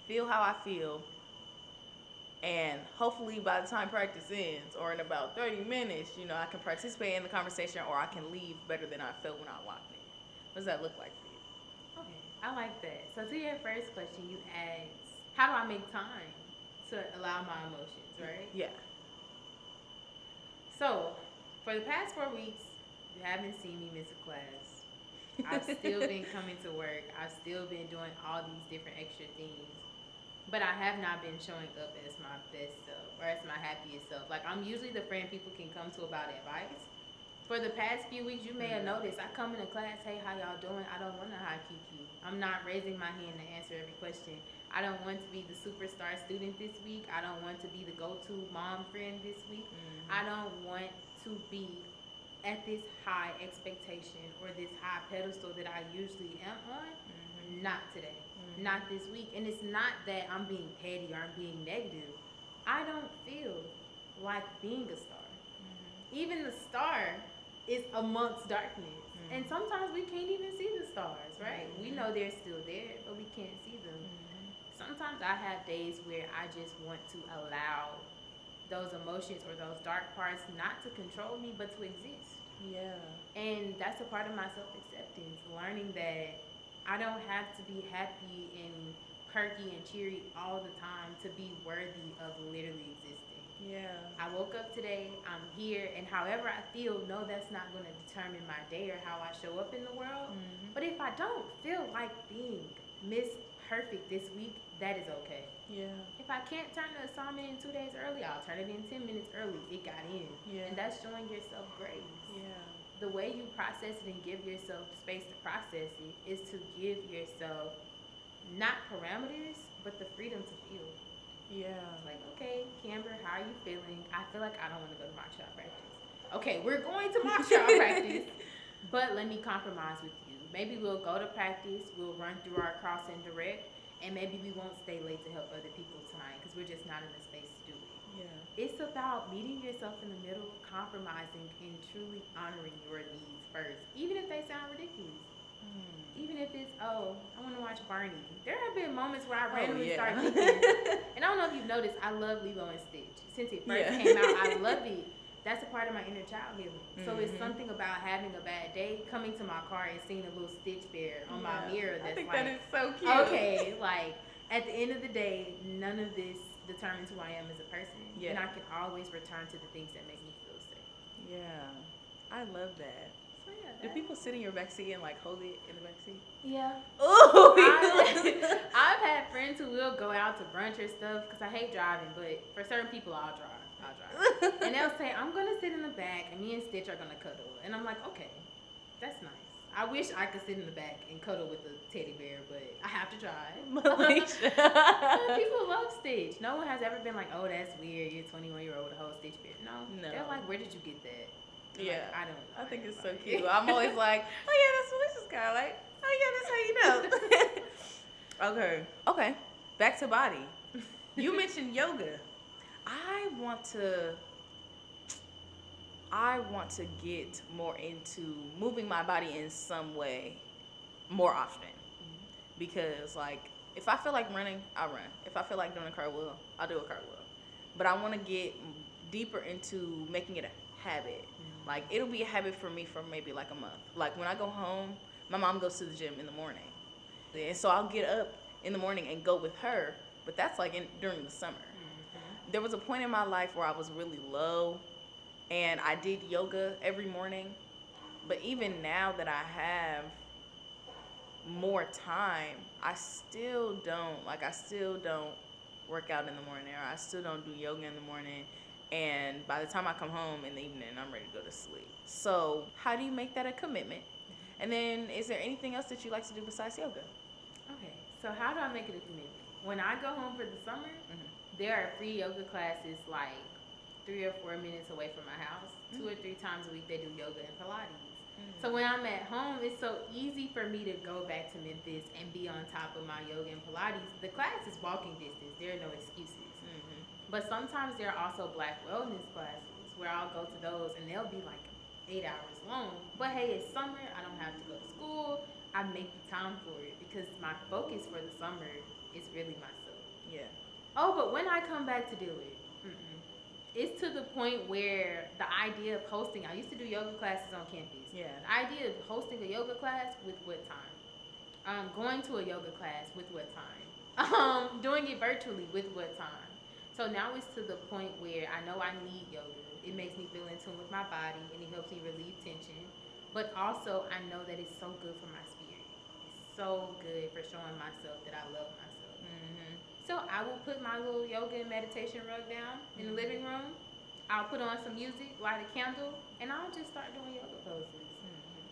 feel how I feel. And hopefully, by the time practice ends, or in about 30 minutes, you know, I can participate in the conversation or I can leave better than I felt when I walked in. What does that look like for you? Okay, I like that. So to your first question, you asked, how do I make time to allow my emotions, right? Yeah. So, for the past four weeks, you haven't seen me miss a class. I've still been coming to work. I've still been doing all these different extra things. But I have not been showing up as my best self or as my happiest self. Like, I'm usually the friend people can come to about advice. For the past few weeks, you may have mm-hmm. noticed I come into class, hey, how y'all doing? I don't want to high Kiki. I'm not raising my hand to answer every question. I don't want to be the superstar student this week. I don't want to be the go-to mom friend this week. Mm-hmm. I don't want to be at this high expectation or this high pedestal that I usually am on. Mm-hmm. Not today. Mm-hmm. Not this week. And it's not that I'm being petty or I'm being negative. I don't feel like being a star. Even the star is amongst darkness. And sometimes we can't even see the stars, right? We Mhm. know they're still there, but we can't see. Sometimes I have days where I just want to allow those emotions or those dark parts not to control me, but to exist. Yeah. And that's a part of my self acceptance, learning that I don't have to be happy and perky and cheery all the time to be worthy of literally existing. Yeah. I woke up today, I'm here, and however I feel, no, that's not going to determine my day or how I show up in the world. Mhm. But if I don't feel like being Miss Perfect this week, that is okay. Yeah. If I can't turn the assignment in two days early, I'll turn it in 10 minutes early. It got in. Yeah. And that's showing yourself grace. Yeah. The way you process it and give yourself space to process it is to give yourself not parameters, but the freedom to feel. Yeah. It's Like, okay, Camber, how are you feeling? I feel like I don't want to go to mock trial practice. Okay, we're going to mock trial practice, but let me compromise with you. Maybe we'll go to practice, we'll run through our cross and direct, and maybe we won't stay late to help other people tonight because we're just not in the space to do it. Yeah. It's about meeting yourself in the middle, compromising, and truly honoring your needs first, even if they sound ridiculous. Mm. Even if it's, oh, I want to watch Barney. There have been moments where I Oh, randomly yeah. start thinking, and I don't know if you've noticed, I love Lilo and Stitch. Since it first Yeah. came out, I love it. That's a part of my inner child healing. So it's Mhm. something about having a bad day, coming to my car and seeing a little Stitch bear on my Yeah. mirror I that's think like, that is so cute. okay, like at the end of the day, none of this determines who I am as a person. Yeah. And I can always return to the things that make me feel safe. Yeah. I love that. So yeah. Do people sit in your backseat and like hold it in the backseat? Yeah. Oh, I- I've had friends who will go out to brunch or stuff because I hate driving, but for certain people, I'll drive. I'll drive. and they'll say, I'm going to sit in the back and me and Stitch are going to cuddle. And I'm like, okay, that's nice. I wish I could sit in the back and cuddle with the teddy bear, but I have to drive. Malaysia. People love Stitch. No one has ever been like, oh, that's weird. You're 21 year old with a whole Stitch bear. No. No. They're like, where did you get that? I'm Yeah. Like, I don't know. I think it's so about cute. it." I'm always like, oh yeah, that's Melissa's guy. Like, oh yeah, that's how you know. okay. Okay. Back to body. You mentioned yoga. I want to. I want to get more into moving my body in some way more often. Because like if I feel like running, I run. If I feel like doing a cartwheel, I'll do a cartwheel. But I want to get deeper into making it a habit. Mm-hmm. Like it'll be a habit for me for maybe like a month. Like when I go home, my mom goes to the gym in the morning, and so I'll get up in the morning and go with her. But that's like in, during the summer. There was a point in my life where I was really low, and I did yoga every morning. But even now that I have more time, I still don't like. I still don't work out in the morning, or I still don't do yoga in the morning. And by the time I come home in the evening, I'm ready to go to sleep. So, how do you make that a commitment? And then, is there anything else that you like to do besides yoga? Okay, so how do I make it a commitment? When I go home for the summer, mm-hmm. There are free yoga classes like three or four minutes away from my house. Two or three times a week they do yoga and Pilates. So when I'm at home, it's so easy for me to go back to Memphis and be on top of my yoga and Pilates. The class is walking distance. There are no excuses. Mhm. But sometimes there are also black wellness classes where I'll go to those and they'll be like eight hours long. But hey, it's summer. I don't have to go to school. I make the time for it because my focus for the summer is really myself. Yeah. Oh, but when I come back to do it, it's to the point where the idea of hosting, I used to do yoga classes on campus. Yeah. The idea of hosting a yoga class with what time? Um, going to a yoga class with what time? Um, doing it virtually with what time? So now it's to the point where I know I need yoga. It makes me feel in tune with my body and it helps me relieve tension. But also, I know that it's so good for my spirit. It's so good for showing myself that I love myself. Mm-hmm. So I will put my little yoga and meditation rug down in the living room. I'll put on some music, light a candle, and I'll just start doing yoga poses.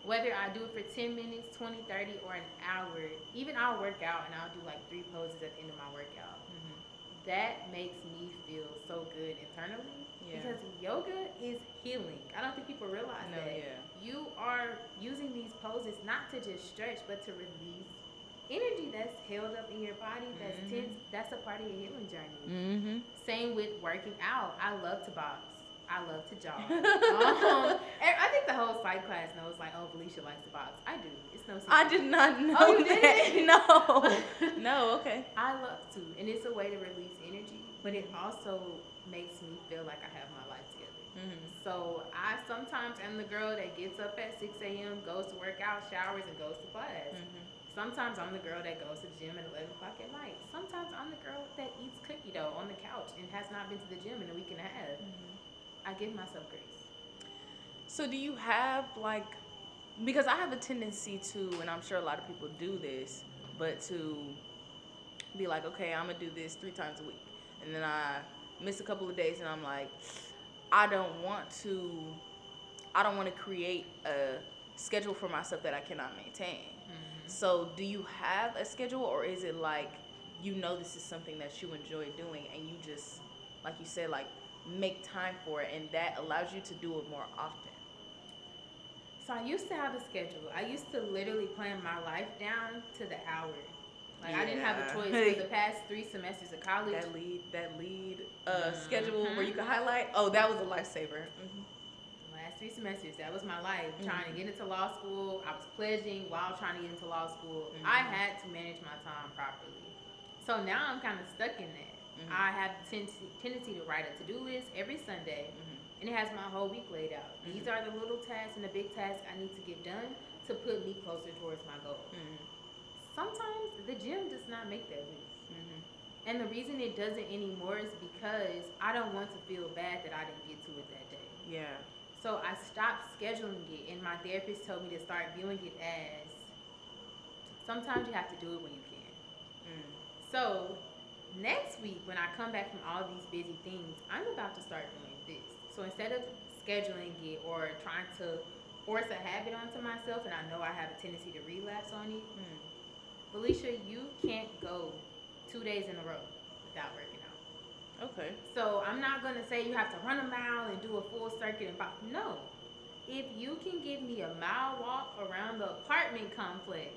Whether I do it for 10 minutes, 20, 30, or an hour, even I'll work out and I'll do like three poses at the end of my workout. That makes me feel so good internally Yeah. because yoga is healing. I don't think people realize No, that. yeah. You are using these poses not to just stretch, but to release energy that's held up in your body, that's Mhm. tense. That's a part of your healing journey. Mm-hmm. Same with working out. I love to box. I love to jog. um, I think the whole psych class knows, like, oh, Felicia likes to box. I do. It's no secret. I did not know Oh, you that. No. no, okay. I love to, and it's a way to release energy, but it also makes me feel like I have my life together. Mm-hmm. So I sometimes am the girl that gets up at 6 a.m., goes to work out, showers, and goes to class. Mm-hmm. Sometimes I'm the girl that goes to the gym at 11 o'clock at night. Sometimes I'm the girl that eats cookie dough on the couch and has not been to the gym in a week and a half. Mm-hmm. I give myself grace. So do you have like because I have a tendency to and I'm sure a lot of people do this, but to be like, okay, I'm gonna do this three times a week. And then I miss a couple of days and I'm like, I don't want to I don't want to create a schedule for myself that I cannot maintain. So do you have a schedule or is it like you know this is something that you enjoy doing and you just like you said like make time for it and that allows you to do it more often? So I used to have a schedule. I used to literally plan my life down to the hour. Like I didn't have a Yeah. choice for the past three semesters of college. That lead that lead uh, schedule where you can highlight. Oh, that was a lifesaver. Mm-hmm. Three semesters, that was my life. Mhm. Trying to get into law school. I was pledging while trying to get into law school. Mhm. I had to manage my time properly. So now I'm kind of stuck in that. Mhm. I have tendency, tendency to write a to-do list every Sunday, Mm-hmm. and it has my whole week laid out. These are the little tasks and the big tasks I need to get done to put me closer towards my goal. Mm-hmm. Sometimes the gym does not make that list. Mm-hmm. And the reason it doesn't anymore is because I don't want to feel bad that I didn't get to it that day. Yeah. So I stopped scheduling it, and my therapist told me to start viewing it as sometimes you have to do it when you can. Mm. So next week, when I come back from all these busy things, I'm about to start doing this. So instead of scheduling it or trying to force a habit onto myself, and I know I have a tendency to relapse on it, Mm. Felicia, you can't go two days in a row without working. Okay. So I'm not gonna say you have to run a mile and do a full circuit and pop. No. If you can give me a mile walk around the apartment complex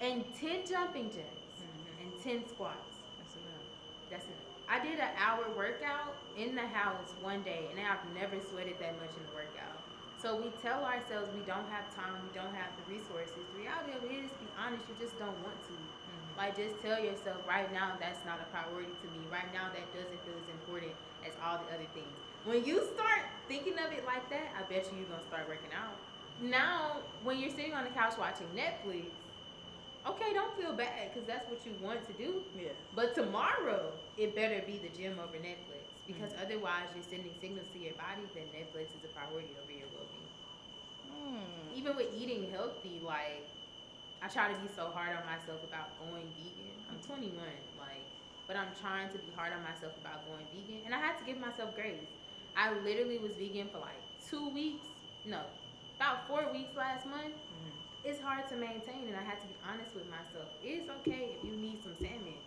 and ten jumping jacks Mm-hmm. and ten squats, That's enough. that's it. I did an hour workout in the house one day and I've never sweated that much in a workout. So we tell ourselves we don't have time, we don't have the resources. The reality of it is, be honest, you just don't want to. Mm-hmm. Like just tell yourself right now that's not a priority to me. Right now that doesn't feel as important as all the other things. When you start thinking of it like that, I bet you you're gonna start working out. Now, when you're sitting on the couch watching Netflix, okay, don't feel bad because that's what you want to do. Yeah. But tomorrow, it better be the gym over Netflix because otherwise, you're sending signals to your body that Netflix is a priority over your well-being. Mm. Even with eating healthy, like I try to be so hard on myself about going vegan. I'm 21, like, but I'm trying to be hard on myself about going vegan, and I had to give myself grace. I literally was vegan for like two weeks, no, about four weeks last month. Mhm. It's hard to maintain, and I had to be honest with myself. It's okay if you need some salmon.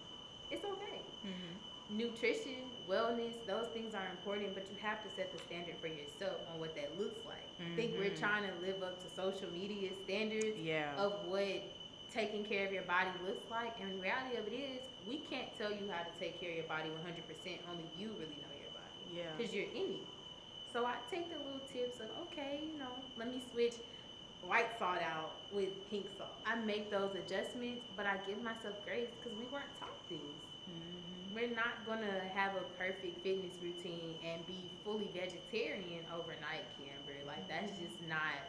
It's okay. Mhm. Nutrition, wellness, those things are important, but you have to set the standard for yourself on what that looks like. I think we're Mhm. trying to live up to social media standards Yeah. of what taking care of your body looks like. And the reality of it is, we can't tell you how to take care of your body 100%. Only you really know your body Yeah. because you're in it. So I take the little tips of, okay, you know, let me switch white salt out with pink salt. I make those adjustments, but I give myself grace because we weren't taught this. Mhm. We're not gonna have a perfect fitness routine and be fully vegetarian overnight, Camber. Like that's just not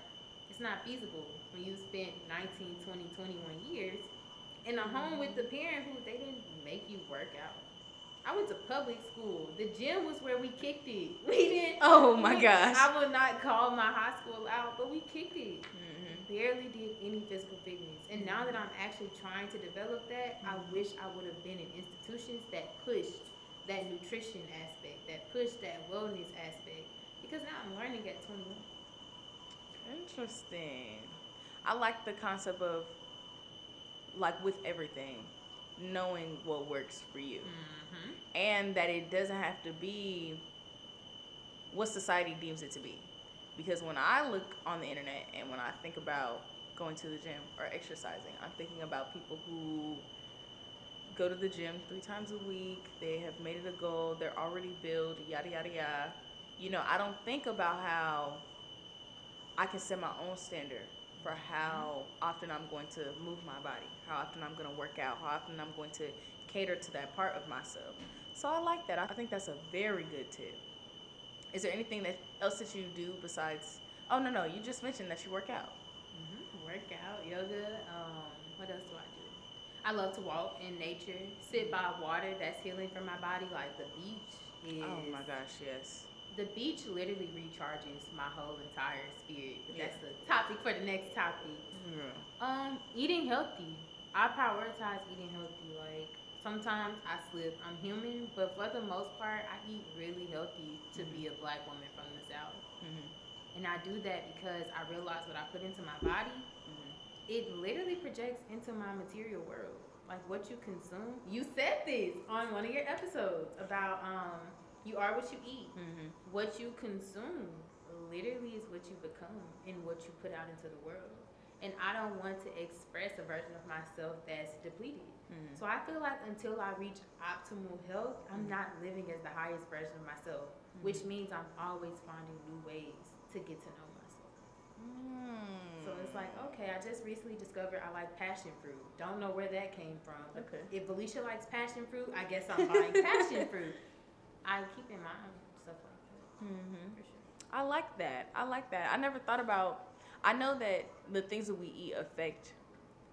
it's not feasible when you spent 19, 20, 21 years in a home with the parent who they didn't make you work out. I went to public school. The gym was where we kicked it. We didn't Oh my we- gosh. I will not call my high school out, but we kicked it Mhm. Barely did any physical fitness. And now that I'm actually trying to develop that, I wish I would have been in institutions that pushed that nutrition aspect, that pushed that wellness aspect. Because now I'm learning at 21. Interesting. I like the concept of like with everything, knowing what works for you. Mm-hmm. and that it doesn't have to be what society deems it to be. Because when I look on the internet and when I think about going to the gym or exercising, I'm thinking about people who go to the gym three times a week, they have made it a goal, they're already built, yada, yada, yada. You know, I don't think about how I can set my own standard for mm-hmm. how often I'm going to move my body, how often I'm going to work out, how often I'm going to cater to that part of myself. So I like that. I think that's a very good tip. Is there anything that else that you do besides? Oh no, no, you just mentioned that you work out. Mm-hmm. Work out, yoga. Um, what else do I do? I love to walk in nature, sit by water that's healing for my body, like the beach. Is, Oh my gosh, yes. The beach literally recharges my whole entire spirit. But Yeah. That's the topic for the next topic. Yeah. Um, eating healthy. I prioritize eating healthy. Like sometimes I slip. I'm human, but for the most part, I eat really healthy to be a black woman from the south. Mhm. And I do that because I realize what I put into my body, Mhm. it literally projects into my material world. Like what you consume. You said this on one of your episodes about um you are what you eat. Mhm. What you consume literally is what you become and what you put out into the world. And I don't want to express a version of myself that's depleted. Mhm. So I feel like until I reach optimal health, I'm not living as the highest version of myself, which means I'm always finding new ways to get to know myself. Mm. So it's like, okay, I just recently discovered I like passion fruit. Don't know where that came from. Okay. if Felicia likes passion fruit, I guess I'm buying passion fruit. I keep in mind stuff like that Mhm. for sure. I like that. I like that. I never thought about. I know that the things that we eat affect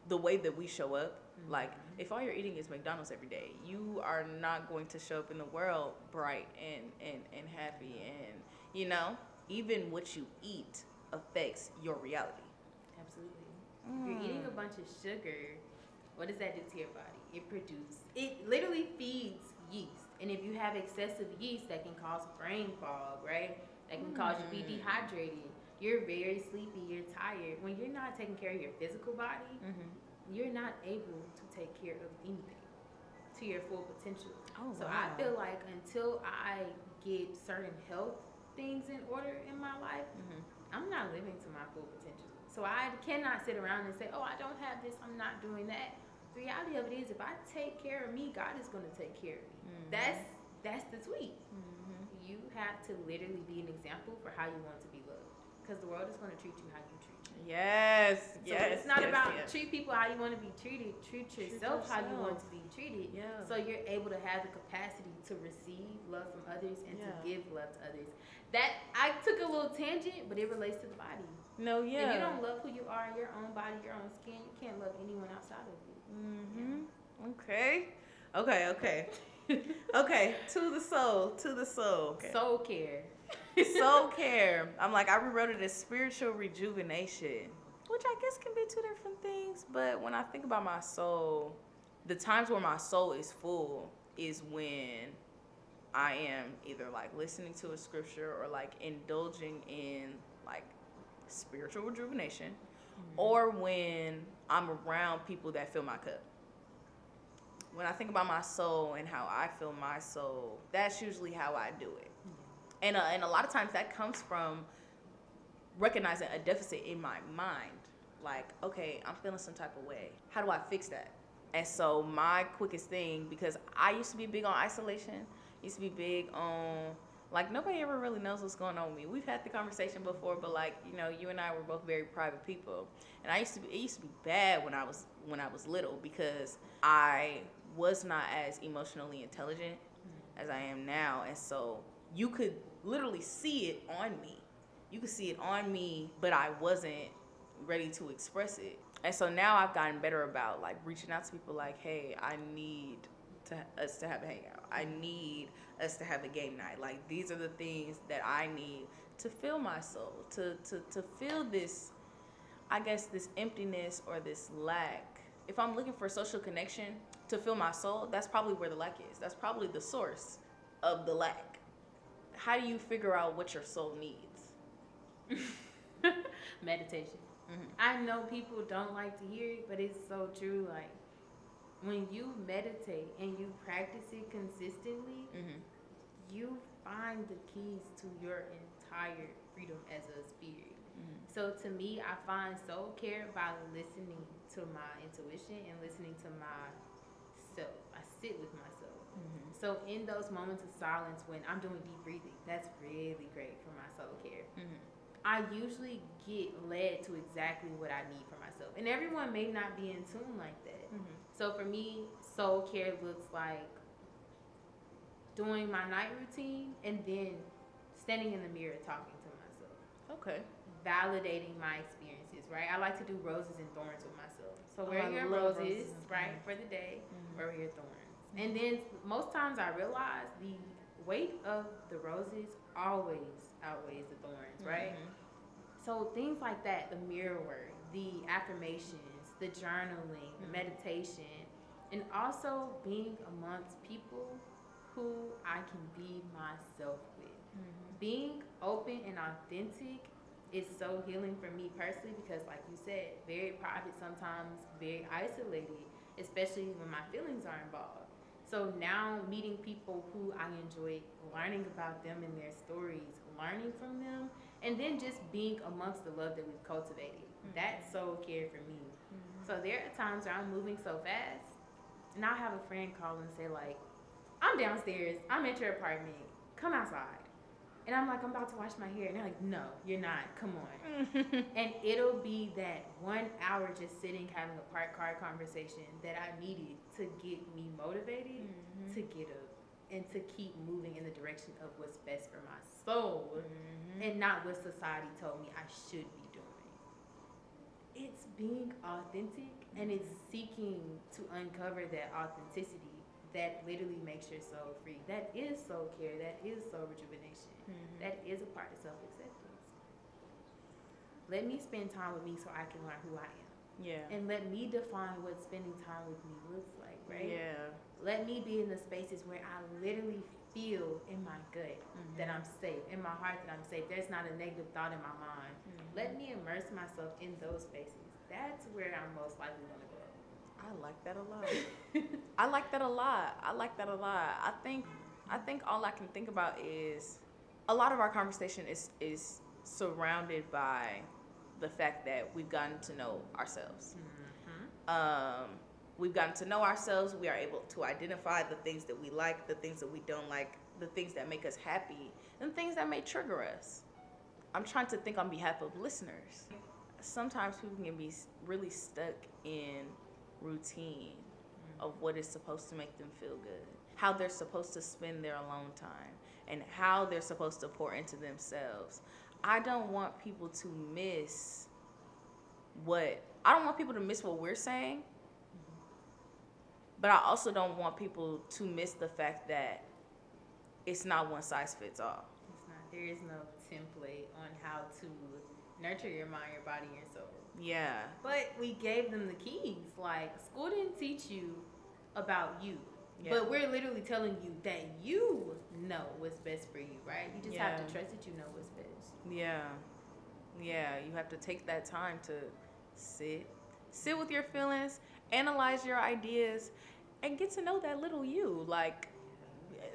the way that we show up. Like, if all you're eating is McDonald's every day, you are not going to show up in the world bright and and and happy. And you know, even what you eat affects your reality. Absolutely. If you're eating a Mm. bunch of sugar, what does that do to your body? It produces, it literally feeds yeast. And if you have excessive yeast, that can cause brain fog, right? That can cause you to be Mm. dehydrated. You're very sleepy, you're tired. When you're not taking care of your physical body, Mhm. You're not able to take care of anything to your full potential. Oh, So wow. I feel like until I get certain health things in order in my life, Mhm. I'm not living to my full potential. So I cannot sit around and say, "Oh, I don't have this. I'm not doing that." The reality of it is, if I take care of me, God is going to take care of me. Mhm. That's that's the tweet. Mhm. You have to literally be an example for how you want to be loved, because the world is going to treat you how you treat. Yes. So yes. it's not yes, about yes. treat people how you want to be treated. Treat yourself, how you want to be treated. Yeah. So you're able to have the capacity to receive love from others and Yeah. to give love to others. That I took a little tangent, but it relates to the body. no. Yeah. If you don't love who you are, your own body, your own skin, you can't love anyone outside of you. Mm-hmm. Okay. Okay. Okay. okay. To the soul. To the soul. Okay. Soul care. soul care. I'm like I rewrote it as spiritual rejuvenation, which I guess can be two different things. But when I think about my soul, the times where my soul is full is when I am either like listening to a scripture or like indulging in like spiritual rejuvenation, mm-hmm. or when I'm around people that fill my cup. When I think about my soul and how I fill my soul, that's usually how I do it. And, uh, and a lot of times that comes from recognizing a deficit in my mind. Like, okay, I'm feeling some type of way. How do I fix that? And so my quickest thing, because I used to be big on isolation, used to be big on like nobody ever really knows what's going on with me. We've had the conversation before, but like you know, you and I were both very private people, and I used to be. It used to be bad when I was when I was little because I was not as emotionally intelligent as I am now, and so you could literally see it on me. You could see it on me, but I wasn't ready to express it. And so now I've gotten better about like reaching out to people like, hey, I need to us to have a hangout. I need us to have a game night. Like these are the things that I need to fill my soul, to to to fill this I guess this emptiness or this lack. If I'm looking for social connection to fill my soul, that's probably where the lack is. That's probably the source of the lack. How do you figure out what your soul needs? Meditation. Mhm. I know people don't like to hear it, but it's so true. Like when you meditate and you practice it consistently, Mhm. you find the keys to your entire freedom as a spirit. Mhm. So to me, I find soul care by listening to my intuition and listening to myself. I sit with myself. So in those moments of silence when I'm doing deep breathing, that's really great for my soul care. Mhm. I usually get led to exactly what I need for myself. And everyone may not be in tune like that. Mhm. So for me, soul care looks like doing my night routine and then standing in the mirror talking to myself. Okay. validating my experiences, right? I like to do roses and thorns with myself. So Oh, where I are your roses, roses right, for the day? Mhm. Where are your thorns? And then most times I realize the weight of the roses always outweighs the thorns, right? Mhm. So things like that, the mirror work, the affirmations, the journaling, the Mhm. meditation, and also being amongst people who I can be myself with Mhm. being open and authentic is so healing for me personally because like you said very private sometimes very isolated especially when my feelings are involved so now meeting people who i enjoy learning about them and their stories learning from them and then just being amongst the love that we've cultivated. That's so care for me. Mhm. so there are times where i'm moving so fast and i'll have a friend call and say like i'm downstairs. I'm at your apartment. Come outside and I'm like, I'm about to wash my hair. And they're like, no, you're not. Come on. And it'll be that one hour just sitting having a park car conversation that I needed to get me motivated Mhm. to get up and to keep moving in the direction of what's best for my soul Mhm. and not what society told me I should be doing. It's being authentic and it's seeking to uncover that authenticity that literally makes your soul free. That is soul care. That is soul rejuvenation. Mhm. That is a part of self acceptance. Let me spend time with me so I can learn who I am. yeah. And let me define what spending time with me looks like, right? Yeah. Let me be in the spaces where I literally feel in my gut Mhm. that I'm safe, in my heart that I'm safe. There's not a negative thought in my mind. Mhm. Let me immerse myself in those spaces. That's where I'm most likely gonna grow. I like that a lot. I like that a lot. I like that a lot. I think I think all I can think about is a lot of our conversation is is surrounded by the fact that we've gotten to know ourselves. Mm-hmm. Um, we've gotten to know ourselves. We are able to identify the things that we like, the things that we don't like, the things that make us happy, and things that may trigger us. I'm trying to think on behalf of listeners. Sometimes people can be really stuck in routine of what is supposed to make them feel good, how they're supposed to spend their alone time, and how they're supposed to pour into themselves. I don't want people to miss what I don't want people to miss what we're saying, but I also don't want people to miss the fact that it's not one size fits all. It's not. There is no template on how to nurture your mind, your body, and your soul. Yeah. But we gave them the keys. Like school didn't teach you about you. Yeah. But we're literally telling you that you know what's best for you, right? You just have to trust that you know what's best. Yeah. Yeah, you have to take that time to sit, sit with your feelings, analyze your ideas, and get to know that little you. Like,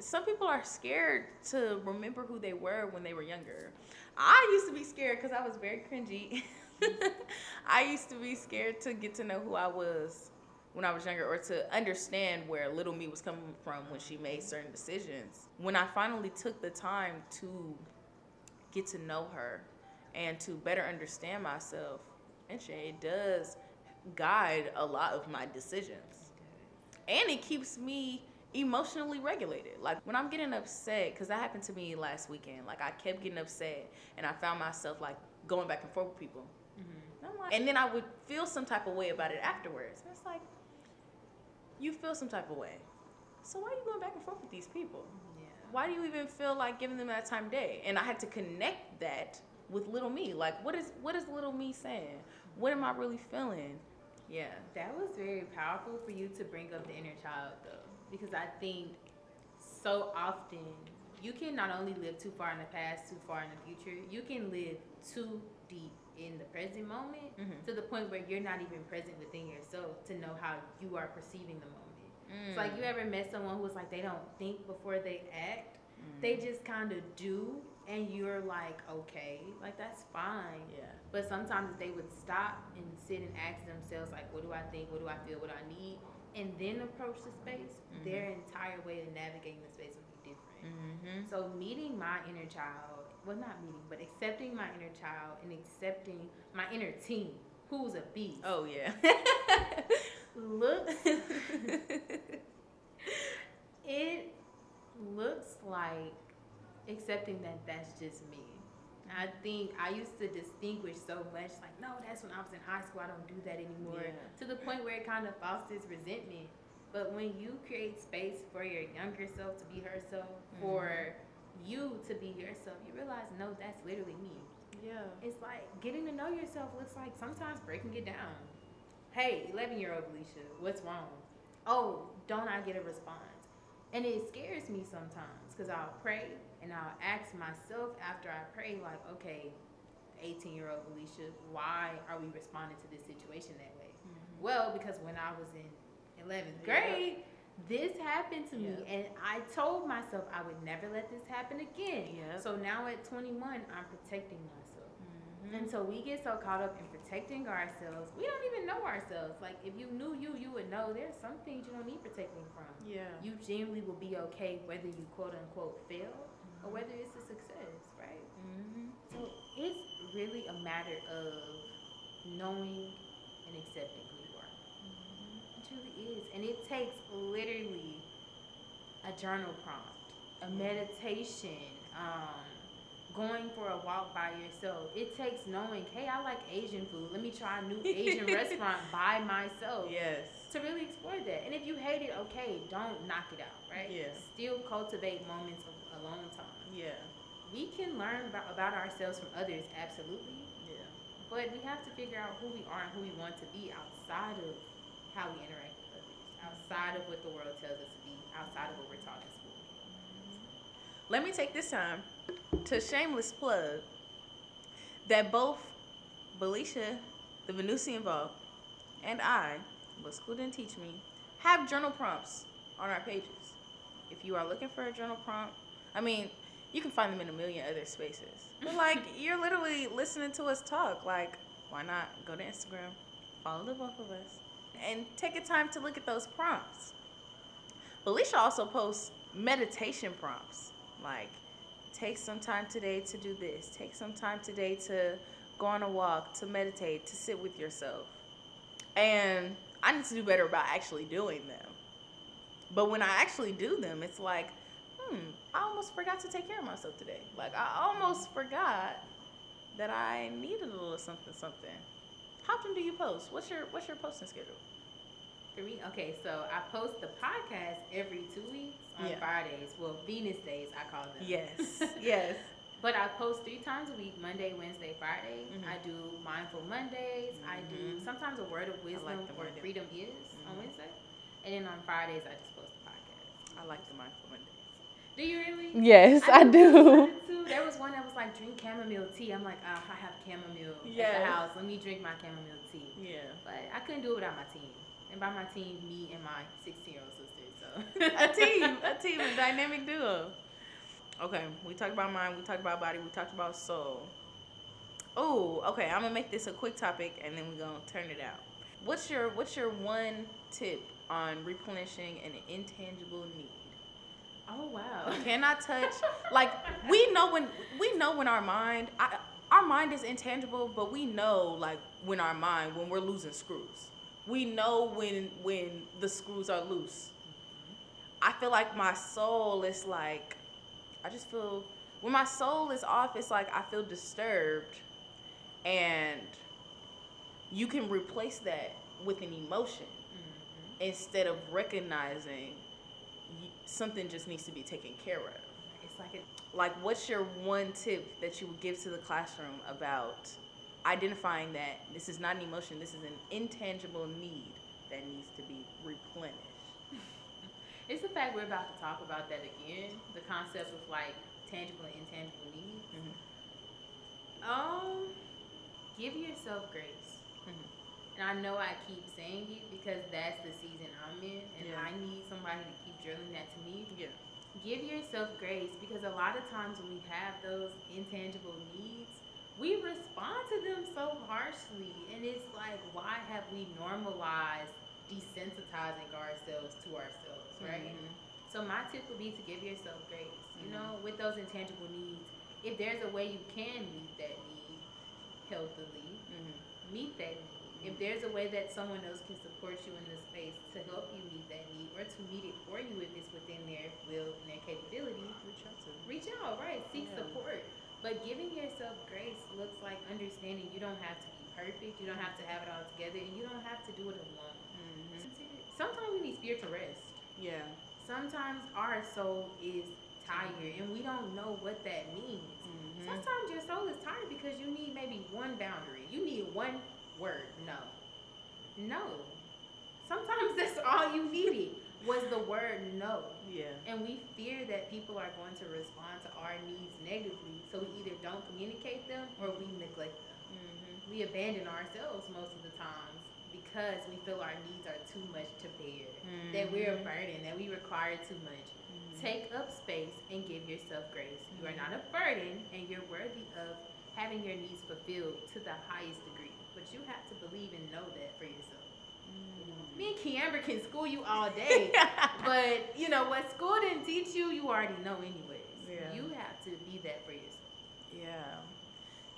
some people are scared to remember who they were when they were younger. I used to be scared because I was very cringy. I used to be scared to get to know who I was when I was younger or to understand where little me was coming from when she made certain decisions. When I finally took the time to get to know her and to better understand myself, and it does guide a lot of my decisions. And it keeps me emotionally regulated. Like when I'm getting upset, because that happened to me last weekend. Like I kept getting upset, and I found myself like going back and forth with people. And, I'm like, and then I would feel some type of way about it afterwards. And it's like, you feel some type of way. So why are you going back and forth with these people? Yeah. Why do you even feel like giving them that time of day? And I had to connect that with little me. Like, what is what is little me saying? What am I really feeling? Yeah. That was very powerful for you to bring up the inner child, though, because I think so often you can not only live too far in the past, too far in the future, you can live too deep in the present moment Mhm. to the point where you're not even present within yourself to know how you are perceiving the moment. Mm. It's like you ever met someone who was like they don't think before they act, Mm. they just kind of do, and you're like, okay, like that's fine. Yeah. But sometimes they would stop and sit and ask themselves, like, what do I think? What do I feel? What do I need? And then approach the space, Mhm. their entire way of navigating the space would be different. Mm-hmm. So meeting my inner child, well, not meeting, but accepting my inner child and accepting my inner teen, who's a beast, Oh yeah. looks, it looks like accepting that that's just me. I think I used to distinguish so much, like, no, that's when I was in high school. I don't do that anymore. Yeah. To the point where it kind of fosters resentment. But when you create space for your younger self to be herself, for mm-hmm. You to be yourself, you realize, no, that's literally me. Yeah. It's like getting to know yourself looks like sometimes breaking it down. Hey, 11 year old Felicia, what's wrong? Oh, don't I get a response? And it scares me sometimes because I'll pray and I'll ask myself after I pray, like, okay, 18 year old Felicia, why are we responding to this situation that way? Mm-hmm. Well, because when I was in 11th Yeah. grade, this happened to me, Yeah. and I told myself I would never let this happen again. Yep. So now at 21, I'm protecting myself. Mm-hmm. And so we get so caught up in protecting ourselves, we don't even know ourselves. Like if you knew you, you would know there's some things you don't need protecting from. Yeah. You genuinely will be okay whether you quote unquote fail or whether it's a success, right? Mm-hmm. So it's really a matter of knowing and accepting who you are. It truly is. And it takes literally a journal prompt, a meditation, um, going for a walk by yourself. It takes knowing, hey, I like Asian food. Let me try a new Asian restaurant by myself Yes. to really explore that. And if you hate it, okay, don't knock it out, right? Yeah. Still cultivate moments of alone time. Yeah. We can learn about, about ourselves from others, absolutely. Yeah. But we have to figure out who we are and who we want to be outside of how we interact with others, outside of what the world tells us to be, outside of what we're taught in school. Let me take this time to shameless plug that both Felicia, the Venusian Vault, and I, what school didn't teach me, have journal prompts on our pages. If you are looking for a journal prompt, I mean, you can find them in a million other spaces. But like, you're literally listening to us talk. Like, why not go to Instagram, follow the both of us, and take a time to look at those prompts. Felicia also posts meditation prompts. Like, take some time today to do this. Take some time today to go on a walk, to meditate, to sit with yourself. And I need to do better about actually doing them. But when I actually do them, it's like, hmm, I almost forgot to take care of myself today. Like, I almost forgot that I needed a little something, something. How often do you post? What's your What's your posting schedule? For me, okay, so I post the podcast every two weeks on Yeah. Fridays. Well, Venus days, I call them. Yes, yes. But I post three times a week Monday, Wednesday, Friday. Mhm. I do Mindful Mondays. I do Mhm. sometimes a Word of Wisdom like the or Monday. Freedom Is on Mhm. Wednesday. And then on Fridays, I just post the podcast. I like the mindful Mondays. Do you really? Yes, I do. There was one that was like, drink chamomile tea. I'm like, ah, I have chamomile at the house. Let me drink my chamomile tea. Yeah. But I couldn't do it without my team. And by my team, me and my 16 year old sister. So a team, a team, a dynamic duo. Okay, we talked about mind, we talked about body, we talked about soul. Oh, okay. I'm gonna make this a quick topic, and then we're gonna turn it out. What's your What's your one tip on replenishing an intangible need? Oh wow. Cannot touch. Like we know when we know when our mind, I, our mind is intangible, but we know like when our mind when we're losing screws. We know when when the screws are loose. I feel like my soul is like, I just feel when my soul is off, it's like I feel disturbed, and you can replace that with an emotion Mhm. instead of recognizing something just needs to be taken care of. It's like a Like, what's your one tip that you would give to the classroom about identifying that this is not an emotion, this is an intangible need that needs to be replenished? It's the fact we're about to talk about that again. The concept of like tangible and intangible needs. Mhm. Um, give yourself grace. And I know I keep saying it because that's the season I'm in, and Yeah. I need somebody to keep drilling that to me. Yeah. Give yourself grace because a lot of times when we have those intangible needs, we respond to them so harshly, and it's like, why have we normalized desensitizing ourselves to ourselves, right? Mhm. So my tip would be to give yourself grace. You Mhm. know, with those intangible needs, if there's a way you can meet that need healthily, Mhm. meet that need. If there's a way that someone else can support you in the space to help you meet that need, or to meet it for you if it's within their will and their capability, Reach out to reach out. Right, seek Yeah. support. But giving yourself grace looks like understanding you don't have to be perfect, you don't have to have it all together, and you don't have to do it alone. Mm-hmm. Sometimes we need spiritual rest. Yeah. Sometimes our soul is tired and we don't know what that means. Mm-hmm. Sometimes your soul is tired because you need maybe one boundary. You need one word. No. No. Sometimes that's all you needed was the word no. Yeah. And we fear that people are going to respond to our needs negatively. So we either don't communicate them or we neglect them. Mm-hmm. We abandon ourselves most of the times because we feel our needs are too much to bear. That we're a burden, that we require too much. Mm-hmm. Take up space and give yourself grace. You are not a burden and you're worthy of having your needs fulfilled to the highest degree. But you have to believe and know that for yourself. Me and Kiamber can school you all day, but you know what school didn't teach you, you already know anyways. Yeah. You have to be that for yourself. Yeah.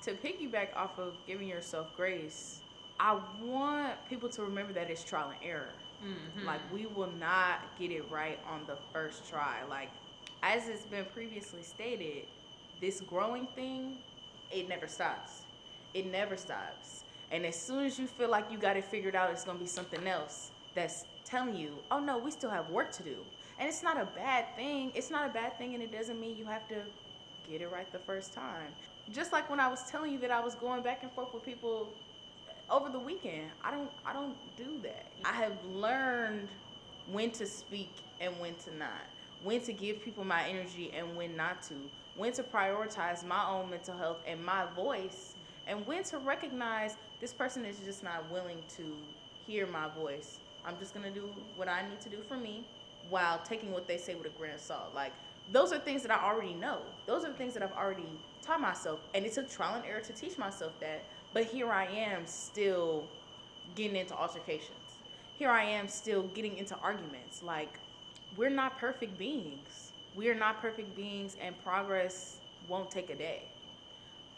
To piggyback off of giving yourself grace, I want people to remember that it's trial and error. Mm-hmm. Like we will not get it right on the first try. Like as it's been previously stated, this growing thing, it never stops. It never stops. And as soon as you feel like you got it figured out, it's gonna be something else that's telling you, oh no, we still have work to do. And it's not a bad thing. It's not a bad thing, and it doesn't mean you have to get it right the first time. Just like when I was telling you that I was going back and forth with people over the weekend. I don't I don't do that. I have learned when to speak and when to not. When to give people my energy and when not to. When to prioritize my own mental health and my voice and when to recognize this person is just not willing to hear my voice. I'm just to do what I need to do for me while taking what they say with a grain of salt. Like those are things that I already know. Those are things that I've already taught myself and it took trial and error to teach myself that but here I am still getting into altercations. Here I am still getting into arguments. Like, we're not perfect beings. We are not perfect beings, and progress won't take a day.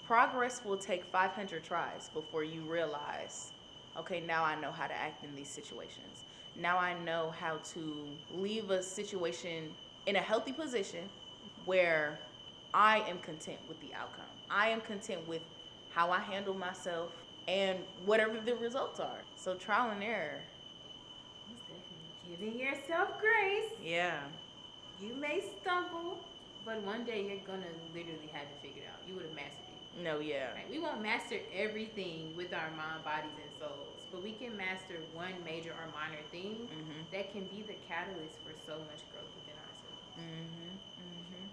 Progress will take 500 tries before you realize, okay, now I know how to act in these situations. Now I know how to leave a situation in a healthy position where I am content with the outcome. I am content with how I handle myself, and whatever the results are. So trial and error. Giving yourself grace. Yeah. You may stumble, but one day you're gonna literally have it figured out. You would have mastered it. No, yeah. We won't master everything with our mind, bodies, and souls, but we can master one major or minor thing Mhm. that can be the catalyst for so much growth within ourselves. Mhm. Mhm.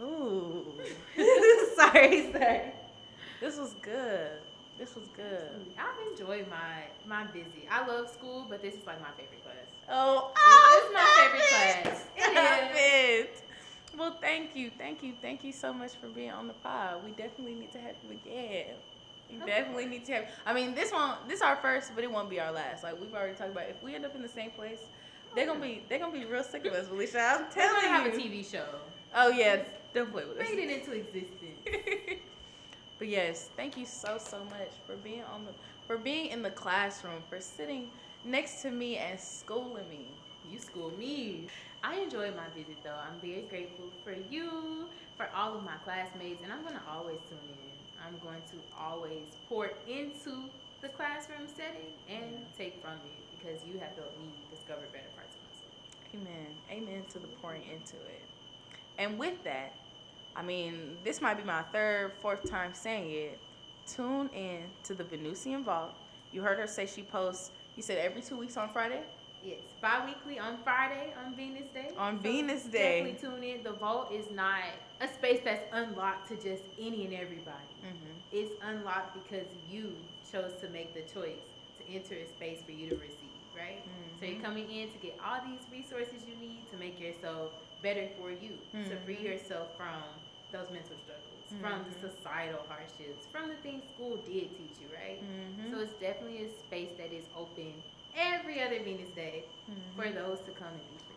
Ooh. sorry, sorry. This was good. This was good. I've enjoyed my my busy. I love school, but this is like my favorite class. Oh, It's my favorite it. class. It is. it. Well, thank you, thank you, thank you so much for being on the pod. We definitely need to have you again. We Of definitely need to have. I mean, this one, this our first, but it won't be our last. Like we've already talked about, if we end up in the same place, they're gonna be they're gonna be real sick of us, Felicia. I'm We're telling gonna have a TV show. Oh yeah, don't play with us. Bring it into existence. but yes, thank you so so much for being on the for being in the classroom, for sitting next to me and schooling me. You school me. I enjoyed my visit though. I'm very grateful for you, for all of my classmates, and I'm gonna always tune in. I'm going to always pour into the classroom setting and take from it because you have helped me discover better parts of myself. Amen. Amen to the pouring into it. And with that, I mean, this might be my third, fourth time saying it. Tune in to the Venusian Vault. You heard her say she posts, you said every two weeks on Friday? Yes, bi-weekly on Friday on Venus Day. On Venus Day. Definitely tune in. The vault is not a space that's unlocked to just any and everybody. Mm-hmm. It's unlocked because you chose to make the choice to enter a space for you to receive, right? So you're Mhm. coming in to get all these resources you need to make yourself better for you, to free Mhm. yourself from those mental struggles, from the Mhm. societal hardships, from the things school did teach you, right? Mm-hmm. So it's definitely a space that is open every other Venus day mm-hmm. for those to come and be free.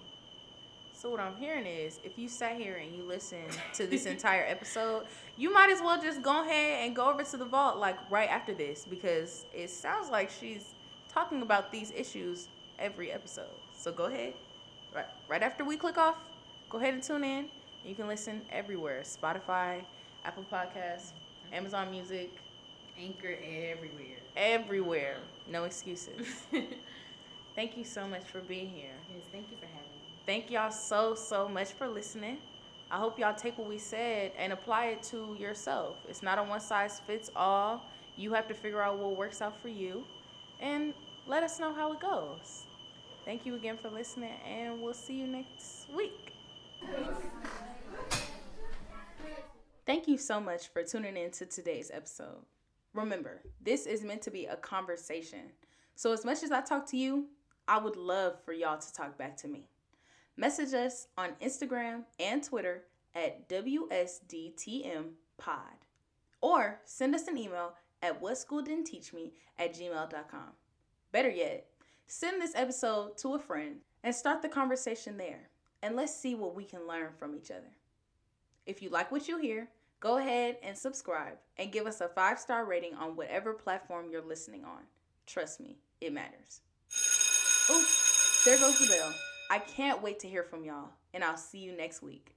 So what I'm hearing is, if you sat here and you listened to this entire episode, you might as well just go ahead and go over to the vault like right after this because it sounds like she's talking about these issues every episode. So go ahead, right right after we click off, go ahead and tune in. You can listen everywhere: Spotify, Apple Podcasts, mm-hmm. Amazon Music, Anchor everywhere. Everywhere. No excuses. Thank you so much for being here. Yes, thank you for having me. Thank y'all so, so much for listening. I hope y'all take what we said and apply it to yourself. It's not a one size fits all. You have to figure out what works out for you and let us know how it goes. Thank you again for listening, and we'll see you next week. Thank you so much for tuning in to today's episode. Remember, this is meant to be a conversation. So, as much as I talk to you, I would love for y'all to talk back to me. Message us on Instagram and Twitter at WSDTM Pod. Or send us an email at whatschooldidn'tteachme at gmail.com. Better yet, send this episode to a friend and start the conversation there. And let's see what we can learn from each other. If you like what you hear, go ahead and subscribe and give us a five star rating on whatever platform you're listening on. Trust me, it matters. Oops, there goes the bell. I can't wait to hear from y'all, and I'll see you next week.